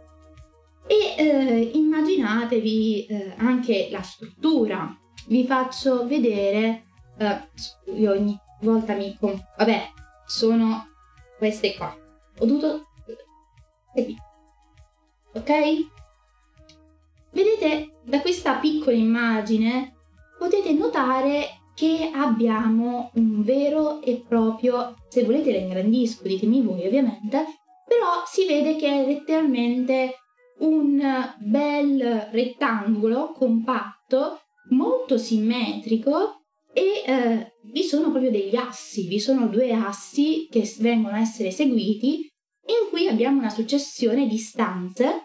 E eh, immaginatevi eh, anche la struttura. Vi faccio vedere, eh, io ogni volta mi... Com- vabbè, sono queste qua. Ho dovuto... Eh, ok? Vedete, da questa piccola immagine potete notare che abbiamo un vero e proprio, se volete la ingrandisco, ditemi voi ovviamente, però si vede che è letteralmente un bel rettangolo compatto, molto simmetrico e eh, vi sono proprio degli assi, vi sono due assi che vengono a essere eseguiti in cui abbiamo una successione di stanze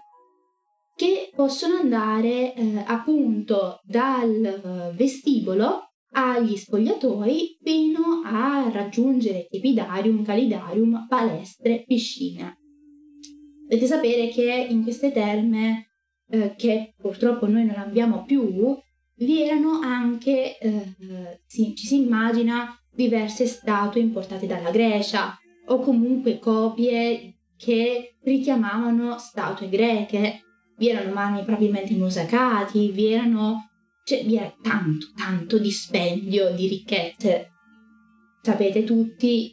che possono andare eh, appunto dal eh, vestibolo agli spogliatoi fino a raggiungere tepidarium, calidarium, palestre, piscine. Dovete sapere che in queste terme, eh, che purtroppo noi non abbiamo più, vi erano anche, eh, sì, ci si immagina, diverse statue importate dalla Grecia o comunque copie che richiamavano statue greche. Vi erano marmi probabilmente mosacati, vi erano... cioè vi era tanto, tanto dispendio di ricchezze sapete tutti,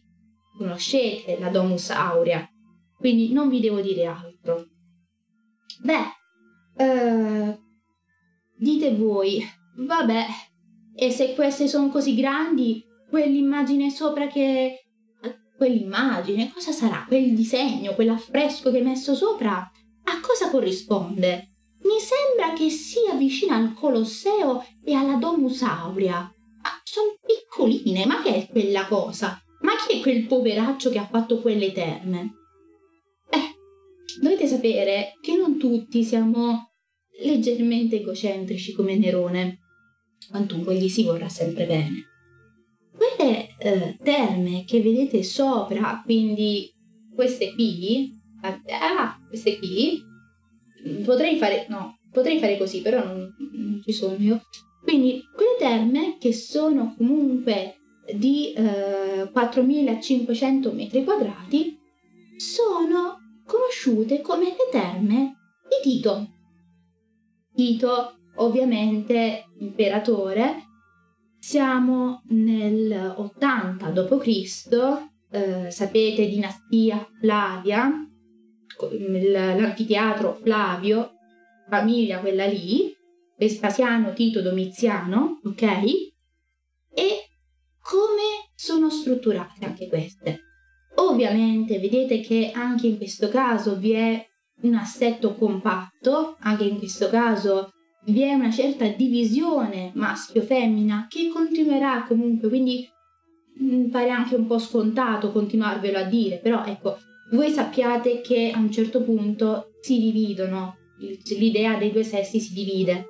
conoscete la Domus Aurea, quindi non vi devo dire altro. Beh, eh, dite voi, vabbè, e se queste sono così grandi, quell'immagine sopra che... Quell'immagine, cosa sarà? Quel disegno, quell'affresco che hai messo sopra, a cosa corrisponde? Mi sembra che sia vicino al Colosseo e alla Domus Aurea. Ma sono piccoline, ma che è quella cosa? Ma chi è quel poveraccio che ha fatto quelle terme? Eh, dovete sapere che non tutti siamo leggermente egocentrici come Nerone, quantunque gli si vorrà sempre bene. Quelle eh, terme che vedete sopra, quindi queste qui, ah, queste qui, potrei fare, no, potrei fare così, però non, non ci sono io. Quindi quelle terme che sono comunque di eh, 4500 metri quadrati sono conosciute come le terme di Tito. Tito, ovviamente imperatore, siamo nel 80 d.C., eh, sapete dinastia Flavia, l'anfiteatro Flavio, famiglia quella lì, Vespasiano, Tito, Domiziano, ok? E come sono strutturate anche queste? Ovviamente vedete che anche in questo caso vi è un assetto compatto, anche in questo caso vi è una certa divisione maschio-femmina che continuerà comunque, quindi mh, mm, pare anche un po' scontato continuarvelo a dire, però ecco, voi sappiate che a un certo punto si dividono, l'idea dei due sessi si divide.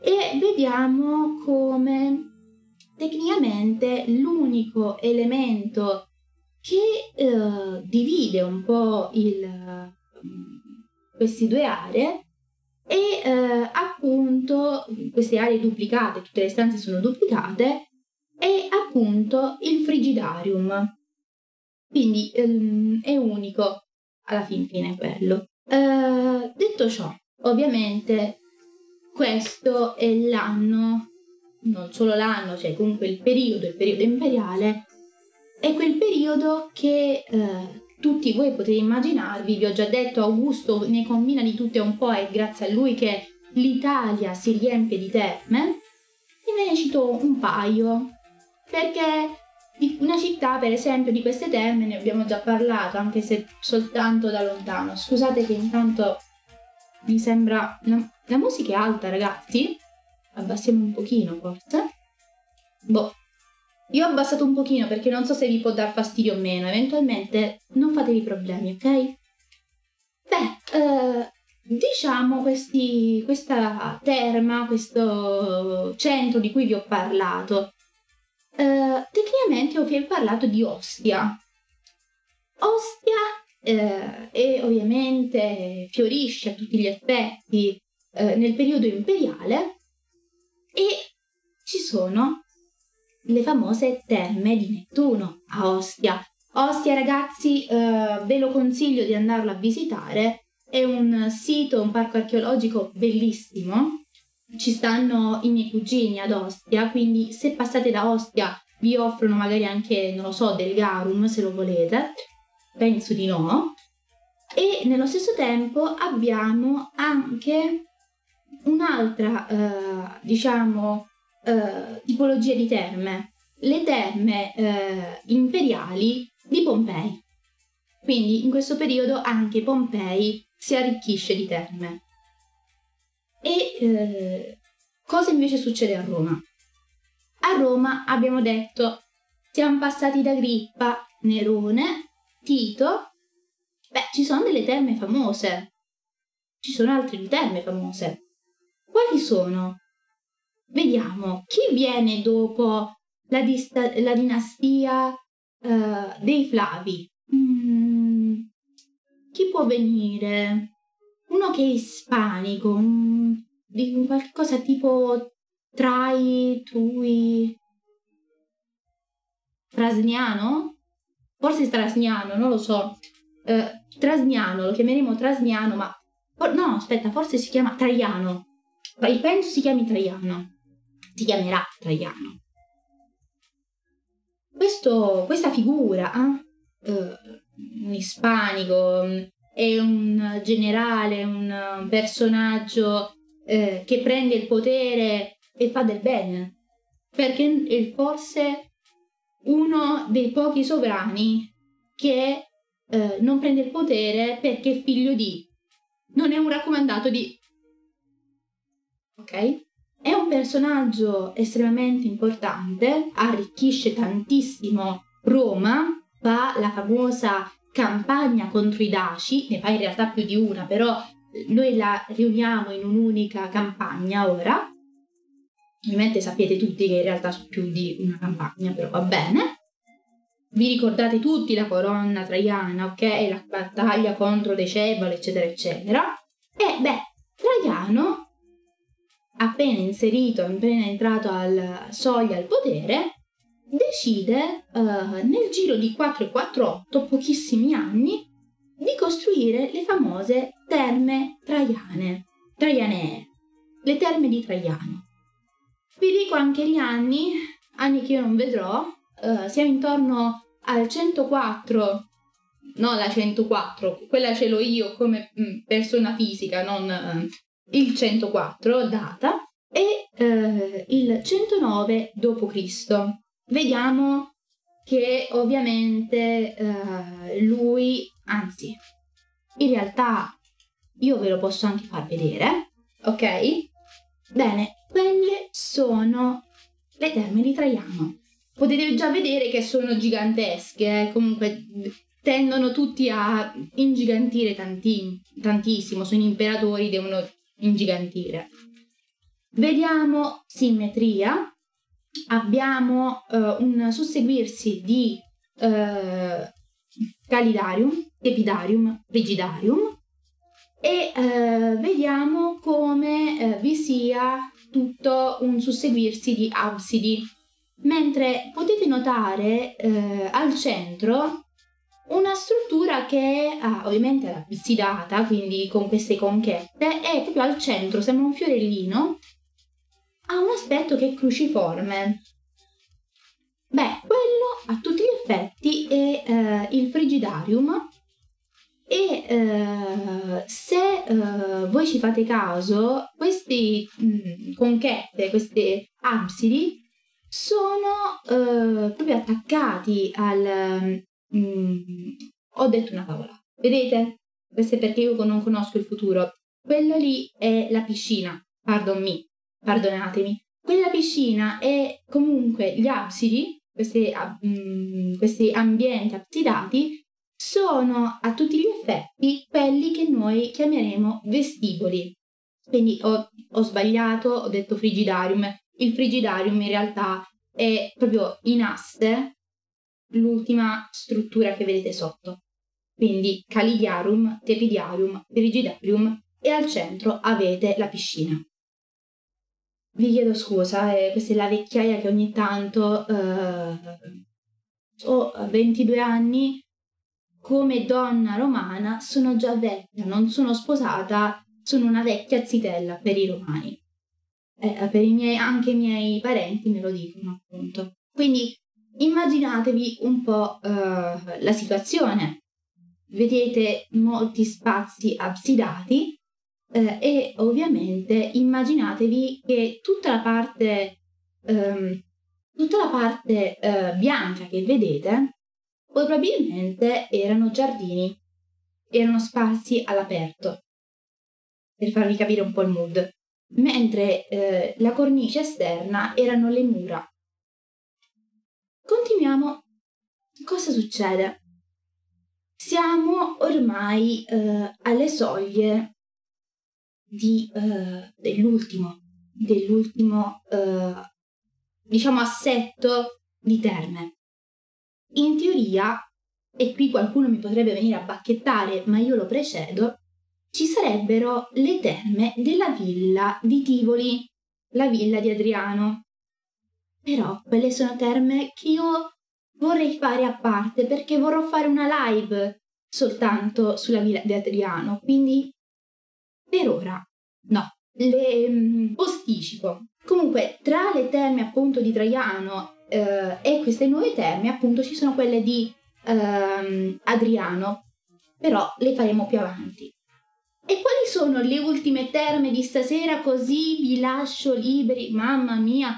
E vediamo come tecnicamente l'unico elemento che eh, divide un po' il, mm, queste due aree e eh, appunto queste aree duplicate, tutte le stanze sono duplicate, è appunto il frigidarium. Quindi ehm, è unico alla fin fine quello. Eh, detto ciò, ovviamente questo è l'anno, non solo l'anno, cioè comunque il periodo, il periodo imperiale, è quel periodo che eh, tutti voi potete immaginarvi, vi ho già detto, Augusto ne combina di tutte un po', è grazie a lui che l'Italia si riempie di terme. E ve ne cito un paio, perché una città, per esempio, di queste terme ne abbiamo già parlato, anche se soltanto da lontano. Scusate che intanto mi sembra... La musica è alta, ragazzi. Abbassiamo un pochino, forse. Boh, io ho abbassato un pochino perché non so se vi può dar fastidio o meno, eventualmente non fatevi problemi, ok? Beh, eh, diciamo questi, questa terma, questo centro di cui vi ho parlato, eh, tecnicamente ho parlato di Ostia. Ostia eh, è ovviamente fiorisce a tutti gli effetti eh, nel periodo imperiale e ci sono le famose terme di Nettuno a Ostia. Ostia ragazzi eh, ve lo consiglio di andarlo a visitare, è un sito, un parco archeologico bellissimo, ci stanno i miei cugini ad Ostia, quindi se passate da Ostia vi offrono magari anche, non lo so, del garum se lo volete, penso di no. E nello stesso tempo abbiamo anche un'altra, eh, diciamo, eh, tipologie di terme, le terme eh, imperiali di Pompei. Quindi in questo periodo anche Pompei si arricchisce di terme. E eh, cosa invece succede a Roma? A Roma abbiamo detto siamo passati da Grippa, Nerone, Tito. Beh, ci sono delle terme famose. Ci sono altre terme famose. Quali sono? Vediamo chi viene dopo la, dista- la dinastia uh, dei Flavi. Mm, chi può venire? Uno che è ispanico, di qualcosa tipo Trai, Tui, Trasniano? Forse Trasniano, non lo so. Uh, Trasniano, lo chiameremo Trasniano, ma... No, aspetta, forse si chiama Traiano. Penso si chiami Traiano si chiamerà Traiano. questo, questa figura, eh, un ispanico, è un generale, un personaggio eh, che prende il potere e fa del bene, perché è forse uno dei pochi sovrani che eh, non prende il potere perché è figlio di, non è un raccomandato di. Ok? È un personaggio estremamente importante, arricchisce tantissimo Roma, fa la famosa campagna contro i Daci, ne fa in realtà più di una, però noi la riuniamo in un'unica campagna ora. Ovviamente sapete tutti che in realtà sono più di una campagna, però va bene. Vi ricordate tutti la corona traiana, ok? La battaglia contro Decebalo, eccetera, eccetera. E beh, Traiano appena inserito, appena entrato al soglia al potere, decide uh, nel giro di 448, pochissimi anni, di costruire le famose terme traiane, traianee, le terme di Traiano. Vi dico anche gli anni, anni che io non vedrò, uh, siamo intorno al 104, no la 104, quella ce l'ho io come mm, persona fisica, non uh, il 104 data e eh, il 109 d.C. Vediamo che ovviamente eh, lui, anzi, in realtà io ve lo posso anche far vedere, ok? Bene, quelle sono le terme di Traiano. Potete già vedere che sono gigantesche, eh? comunque tendono tutti a ingigantire tanti, tantissimo, sono imperatori, devono ingigantire. Vediamo simmetria, abbiamo uh, un susseguirsi di uh, calidarium, epidarium, rigidarium e uh, vediamo come vi sia tutto un susseguirsi di absidi, mentre potete notare al centro una struttura che è ovviamente absidata, quindi con queste conchette, e proprio al centro sembra un fiorellino, ha un aspetto che è cruciforme. Beh, quello a tutti gli effetti è eh, il frigidarium e eh, se eh, voi ci fate caso, queste mm, conchette, queste absidi, sono eh, proprio attaccati al Mm, ho detto una favola. Vedete? Questo è perché io non conosco il futuro. Quella lì è la piscina. Pardon me, perdonatemi. Quella piscina è comunque gli absidi, questi, mm, questi ambienti absidati, sono a tutti gli effetti quelli che noi chiameremo vestiboli. Quindi ho, ho sbagliato, ho detto frigidarium. Il frigidarium in realtà è proprio in aste l'ultima struttura che vedete sotto. Quindi calidiarum, tepidiarum, rigidarium e al centro avete la piscina. Vi chiedo scusa, eh, questa è la vecchiaia che ogni tanto eh, ho 22 anni, come donna romana sono già vecchia, non sono sposata, sono una vecchia zitella per i romani. Eh, per i miei, anche i miei parenti me lo dicono appunto. Quindi Immaginatevi un po' uh, la situazione. Vedete molti spazi absidati uh, e ovviamente immaginatevi che tutta la parte, um, tutta la parte uh, bianca che vedete probabilmente erano giardini, erano spazi all'aperto, per farvi capire un po' il mood, mentre la cornice esterna erano le mura Continuiamo. Cosa succede? Siamo ormai eh, alle soglie di, eh, dell'ultimo, dell'ultimo eh, diciamo assetto di terme. In teoria, e qui qualcuno mi potrebbe venire a bacchettare, ma io lo precedo, ci sarebbero le terme della villa di Tivoli, la villa di Adriano. Però quelle sono terme che io vorrei fare a parte perché vorrò fare una live soltanto sulla villa di Adriano, quindi per ora no, le posticipo. Comunque, tra le terme appunto di Traiano eh, e queste nuove terme, appunto, ci sono quelle di ehm, Adriano, però le faremo più avanti. E quali sono le ultime terme di stasera così vi lascio liberi? Mamma mia,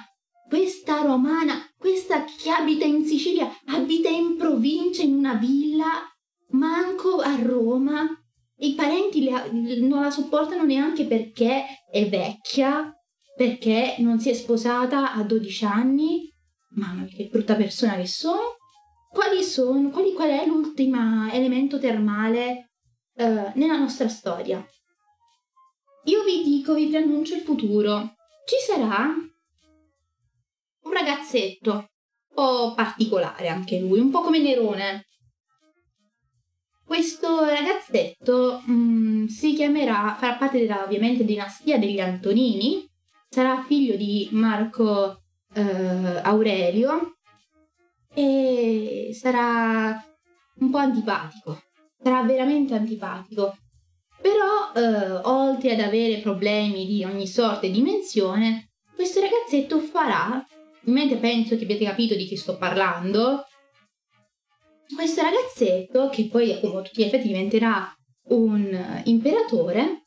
questa romana, questa che abita in Sicilia, abita in provincia, in una villa, manco a Roma. I parenti le, non la sopportano neanche perché è vecchia, perché non si è sposata a 12 anni. Mamma mia, che brutta persona che sono. Quali sono, quali, qual è l'ultimo elemento termale uh, nella nostra storia? Io vi dico, vi preannuncio il futuro. Ci sarà un ragazzetto, un po' particolare anche lui, un po' come Nerone. Questo ragazzetto mh, mm, si chiamerà, farà parte della ovviamente dinastia degli Antonini, sarà figlio di Marco eh, Aurelio. E sarà un po' antipatico, sarà veramente antipatico. Però, eh, oltre ad avere problemi di ogni sorta e dimensione, questo ragazzetto farà, mentre penso che abbiate capito di chi sto parlando, questo ragazzetto, che poi a tutti gli effetti diventerà un imperatore,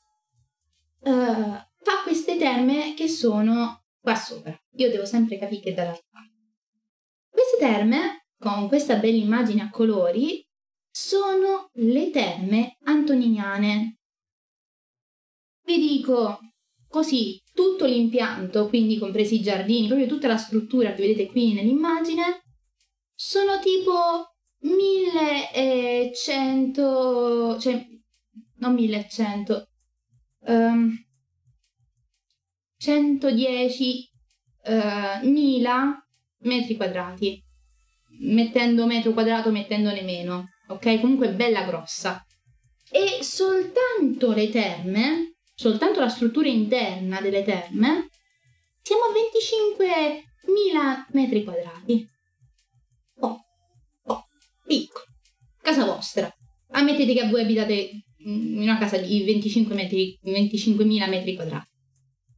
eh, fa queste terme che sono qua sopra. Io devo sempre capire che dall'altra parte. Queste terme, con questa bella immagine a colori, sono le terme antoniniane. Vi dico così, tutto l'impianto, quindi compresi i giardini, proprio tutta la struttura che vedete qui nell'immagine, sono tipo 1100, cioè non 1100, um, 110 uh, mila metri quadrati, mettendo metro quadrato, mettendone meno, ok? Comunque bella grossa. E soltanto le terme, soltanto la struttura interna delle terme, siamo a 25.000 metri quadrati. Piccolo. Casa vostra. Ammettete che voi abitate in una casa di 25 metri, 25.000 metri quadrati.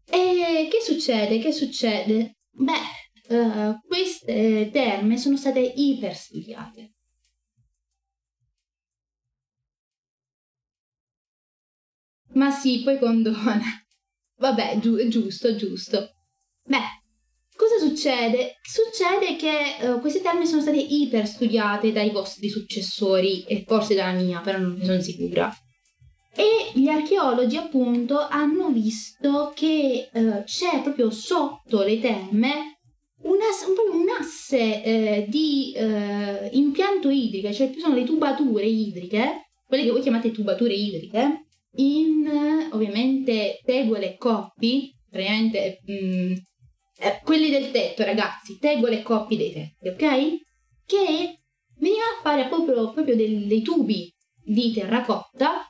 E che succede? Che succede? Beh, uh, queste terme sono state iperstudiate. Ma sì, poi condona. Vabbè, giu- giusto, giusto. Beh, cosa succede? Succede che uh, queste terme sono state iperstudiate dai vostri successori e forse dalla mia, però non ne sono sicura. E gli archeologi appunto hanno visto che eh, c'è proprio sotto le terme un, un, un asse eh, di eh, impianto idrico, cioè ci sono le tubature idriche, quelle che voi chiamate tubature idriche, in ovviamente tegole e coppi, praticamente mh, mm, eh, quelli del tetto ragazzi, tegole e coppi dei tetti, ok? Che venivano a fare proprio, proprio dei, dei tubi di terracotta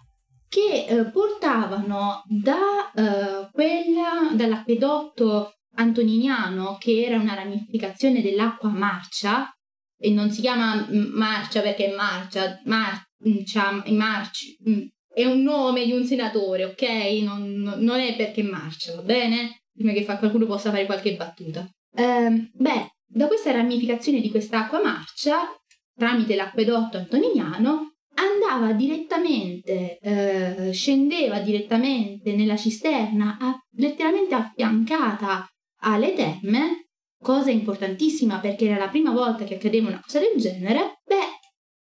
che eh, portavano da, eh, quella, dall'acquedotto antoniniano, che era una ramificazione dell'acqua marcia, e non si chiama marcia perché è marcia, marcia, marci, mm, è un nome di un senatore, ok? Non, non è perché marcia, va bene? Prima che qualcuno possa fare qualche battuta. Eh, beh, da questa ramificazione di quest'acqua marcia, tramite l'acquedotto antoniniano, andava direttamente, eh, scendeva direttamente nella cisterna, a, letteralmente affiancata alle terme, cosa importantissima perché era la prima volta che accadeva una cosa del genere, beh,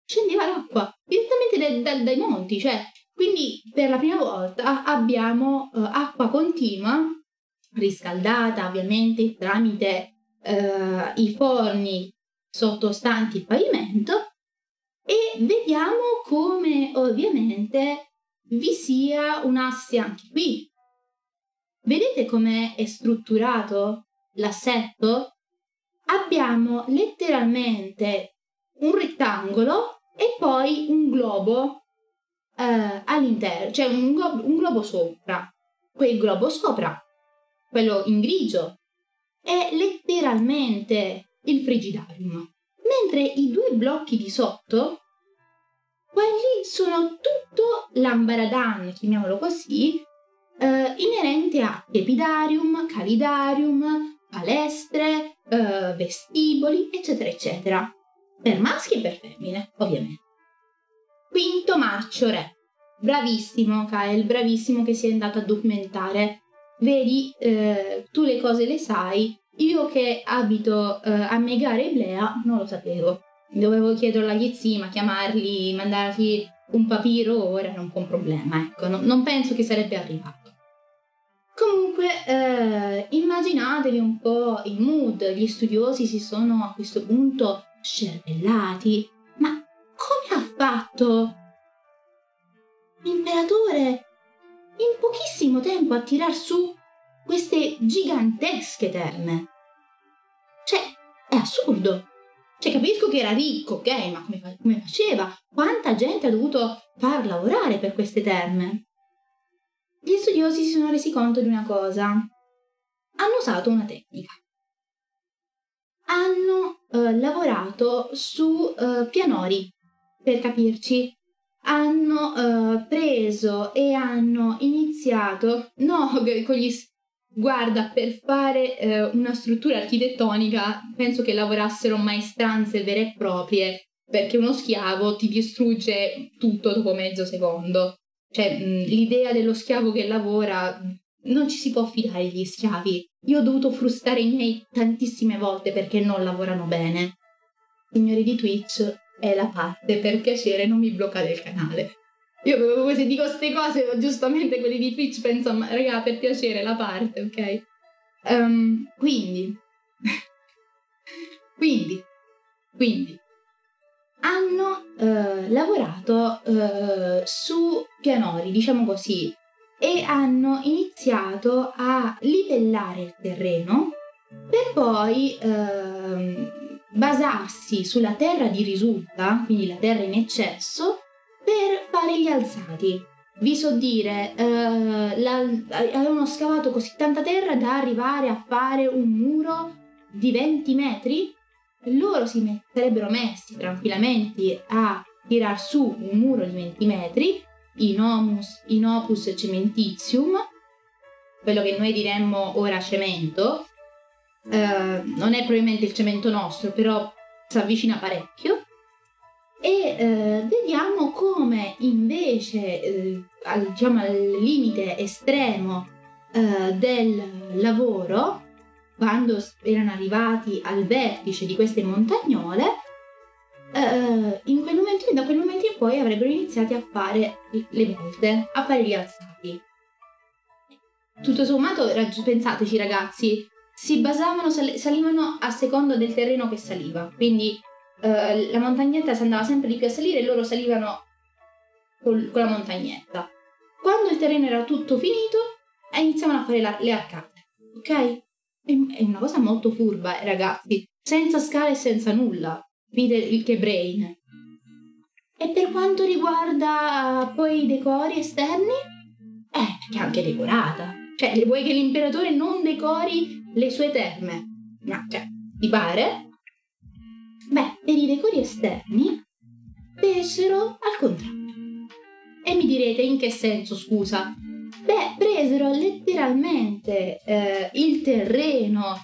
scendeva l'acqua direttamente dai, dai, dai monti, cioè, quindi per la prima volta abbiamo eh, acqua continua, riscaldata ovviamente tramite eh, i forni sottostanti il pavimento, e vediamo come ovviamente vi sia un asse anche qui. Vedete come è strutturato l'assetto? Abbiamo letteralmente un rettangolo e poi un globo eh, all'interno, cioè un, globo, un globo sopra. Quel globo sopra, quello in grigio, è letteralmente il frigidarium mentre i due blocchi di sotto, quelli sono tutto l'ambaradan, chiamiamolo così, eh, inerente a epidarium, calidarium, palestre, uh, vestiboli, eccetera, eccetera. Per maschi e per femmine, ovviamente. Quinto marcio re. Bravissimo, Kyle, bravissimo che sei andato a documentare. Vedi, eh, tu le cose le sai, io che abito eh, a Megare e Blea non lo sapevo. Dovevo chiederlo agli zii, ma chiamarli, mandargli un papiro ora po' un problema, ecco, no, non penso che sarebbe arrivato. Comunque, eh, immaginatevi un po' il mood, gli studiosi si sono a questo punto scervellati, ma come ha fatto? L'imperatore in pochissimo tempo a tirar su queste gigantesche terme? Cioè, è assurdo. Cioè, capisco che era ricco, ok, ma come, come faceva? Quanta gente ha dovuto far lavorare per queste terme? Gli studiosi si sono resi conto di una cosa. Hanno usato una tecnica. Hanno eh, lavorato su eh, pianori, per capirci. Hanno eh, preso e hanno iniziato, no, con gli... Guarda, per fare eh, una struttura architettonica penso che lavorassero maestranze vere e proprie, perché uno schiavo ti distrugge tutto dopo mezzo secondo. Cioè, mh, l'idea dello schiavo che lavora, non ci si può fidare gli schiavi. Io ho dovuto frustare i miei tantissime volte perché non lavorano bene. Signori di Twitch, è la parte, per piacere non mi bloccate il canale. Io se dico queste cose, giustamente quelli di Twitch pensano, raga, per piacere, la parte, ok? Um, quindi, quindi, quindi, hanno eh, lavorato eh, su pianori, diciamo così, e hanno iniziato a livellare il terreno per poi eh, basarsi sulla terra di risulta, quindi la terra in eccesso, per fare gli alzati. Vi so dire, eh, la, avevano scavato così tanta terra da arrivare a fare un muro di 20 metri loro si met- sarebbero messi tranquillamente a tirar su un muro di 20 metri in, omus, in opus cementitium, quello che noi diremmo ora cemento, eh, non è probabilmente il cemento nostro, però si avvicina parecchio. E eh, vediamo come invece eh, al, diciamo, al limite estremo eh, del lavoro quando erano arrivati al vertice di queste montagnole, eh, in quel momento, da quel momento in poi avrebbero iniziato a fare le volte, a fare gli alzati. Tutto sommato, pensateci ragazzi, si basavano, sal- salivano a seconda del terreno che saliva, quindi eh, la montagnetta si andava sempre di più a salire e loro salivano col- con la montagnetta. Quando il terreno era tutto finito, iniziavano a fare la- le arcate, ok? È una cosa molto furba, eh, ragazzi, senza scale e senza nulla. Vide il che brain. E per quanto riguarda poi i decori esterni? Eh, perché è anche decorata. Cioè, vuoi che l'imperatore non decori le sue terme? Ma, cioè, ti pare? Beh, per i decori esterni fecero al contrario. E mi direte in che senso, scusa? Beh, presero letteralmente eh, il terreno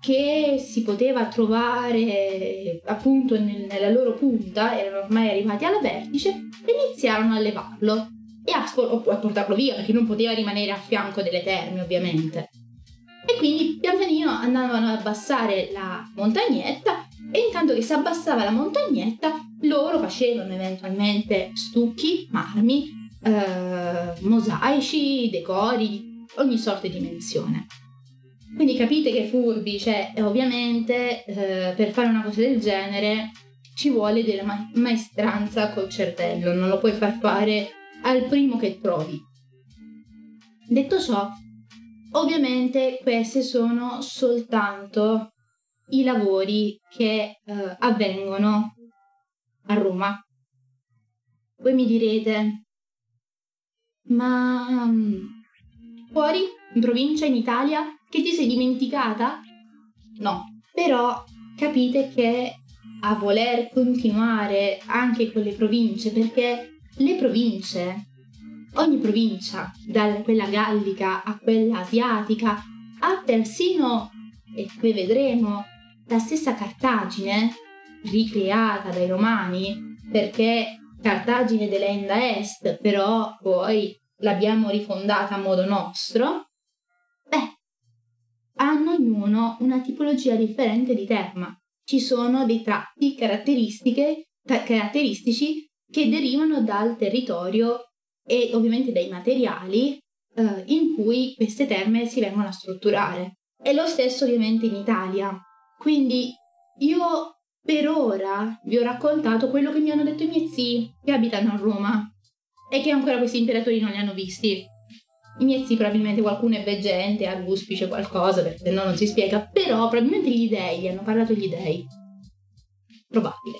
che si poteva trovare appunto nel, nella loro punta, erano ormai arrivati alla vertice, e iniziarono a levarlo e a, a portarlo via perché non poteva rimanere a fianco delle terme ovviamente. E quindi pian pianino andavano ad abbassare la montagnetta e intanto che si abbassava la montagnetta loro facevano eventualmente stucchi, marmi eh, mosaici, decori, ogni sorta di dimensione. Quindi capite che furbi, cioè ovviamente eh, per fare una cosa del genere ci vuole della ma- maestranza col cervello, non lo puoi far fare al primo che trovi. Detto ciò, ovviamente questi sono soltanto i lavori che eh, avvengono a Roma. Voi mi direte, ma um, fuori, in provincia, in Italia, che ti sei dimenticata? No, però capite che a voler continuare anche con le province, perché le province, ogni provincia, da quella gallica a quella asiatica, ha persino, e qui vedremo, la stessa Cartagine, ricreata dai romani, perché Cartagine dell'Enda Est, però poi l'abbiamo rifondata a modo nostro, beh, hanno ognuno una tipologia differente di terma. Ci sono dei tratti caratteristici che derivano dal territorio e ovviamente dai materiali eh, in cui queste terme si vengono a strutturare. E lo stesso ovviamente in Italia. Quindi io per ora vi ho raccontato quello che mi hanno detto i miei zii che abitano a Roma e che ancora questi imperatori non li hanno visti. I miei zii probabilmente qualcuno è veggente, arbuspice qualcosa, perché se no non si spiega, però probabilmente gli dei, gli hanno parlato gli dei. Probabile.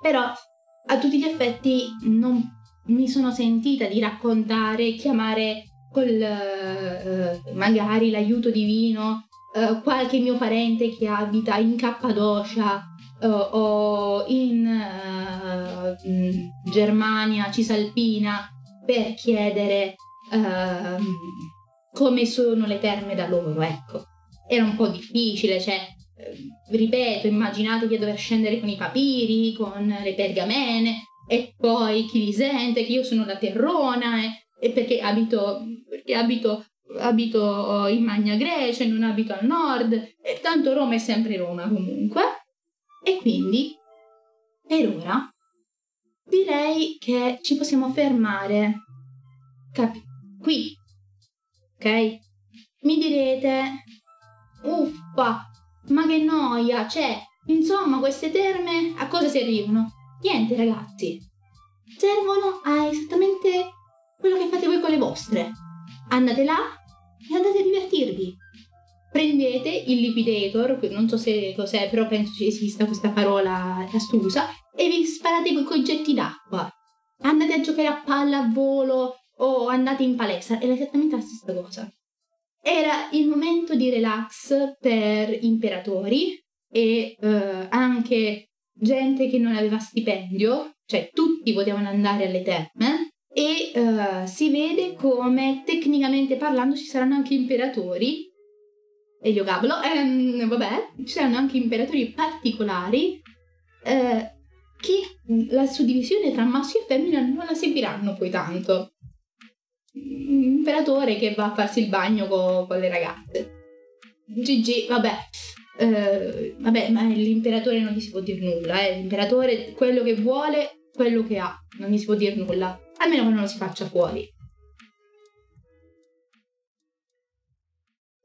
Però a tutti gli effetti non mi sono sentita di raccontare, chiamare col uh, magari l'aiuto divino uh, qualche mio parente che abita in Cappadocia uh, o in Germania Cisalpina per chiedere ehm, come sono le terme da loro, ecco. Era un po' difficile, cioè ripeto, immaginatevi a dover scendere con i papiri, con le pergamene, e poi chi li sente che io sono da Terrona e, e perché abito, perché abito, abito in Magna Grecia e non abito al nord. E tanto Roma è sempre Roma comunque. E quindi per ora direi che ci possiamo fermare. Capi- qui ok? Mi direte uffa ma che noia cioè insomma queste terme a cosa servivano Niente ragazzi, servono a esattamente quello che fate voi con le vostre. Andate là e andate a divertirvi. Prendete il lipidator, non so se cos'è, però penso ci esista questa parola astusa, e vi sparate coi concetti d'acqua. Andate a giocare a palla a volo o andate in palestra, è esattamente la stessa cosa. Era il momento di relax per imperatori e eh, anche gente che non aveva stipendio, cioè tutti potevano andare alle terme e uh, si vede come tecnicamente parlando ci saranno anche imperatori Elio Gablo, ehm, vabbè, ci saranno anche imperatori particolari eh, che la suddivisione tra maschio e femmina non la seguiranno poi tanto. Imperatore che va a farsi il bagno co- con le ragazze. GG, vabbè. Eh, vabbè, ma l'imperatore non gli si può dire nulla, eh. L'imperatore quello che vuole, quello che ha, non gli si può dire nulla. Almeno che non lo si faccia fuori.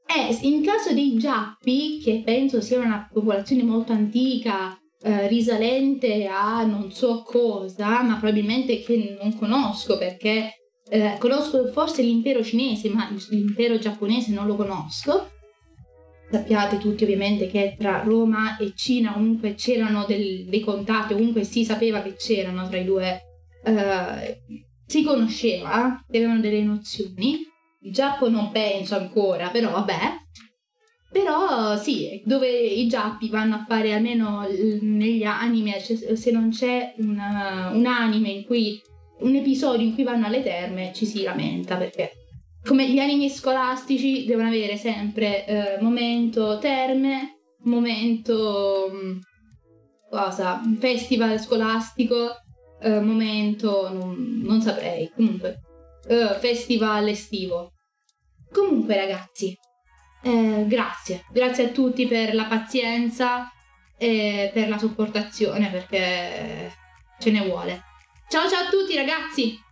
Eh, in caso dei Giappi, che penso sia una popolazione molto antica, eh, risalente a non so cosa, ma probabilmente che non conosco perché eh, conosco forse l'impero cinese, ma l'impero giapponese non lo conosco sappiate tutti ovviamente che tra Roma e Cina comunque c'erano del, dei contatti, comunque si sapeva che c'erano tra i due, eh, si conosceva, avevano delle nozioni. Il Giappone non penso ancora, però vabbè. Però sì, dove i giappi vanno a fare almeno negli anime, cioè, se non c'è una, un anime in cui un episodio in cui vanno alle terme ci si lamenta perché come gli animi scolastici devono avere sempre eh, momento terme, momento mm, cosa, festival scolastico, eh, momento non, non, saprei, comunque eh, festival estivo. Comunque ragazzi, eh, grazie, grazie a tutti per la pazienza e per la sopportazione perché ce ne vuole. Ciao ciao a tutti ragazzi!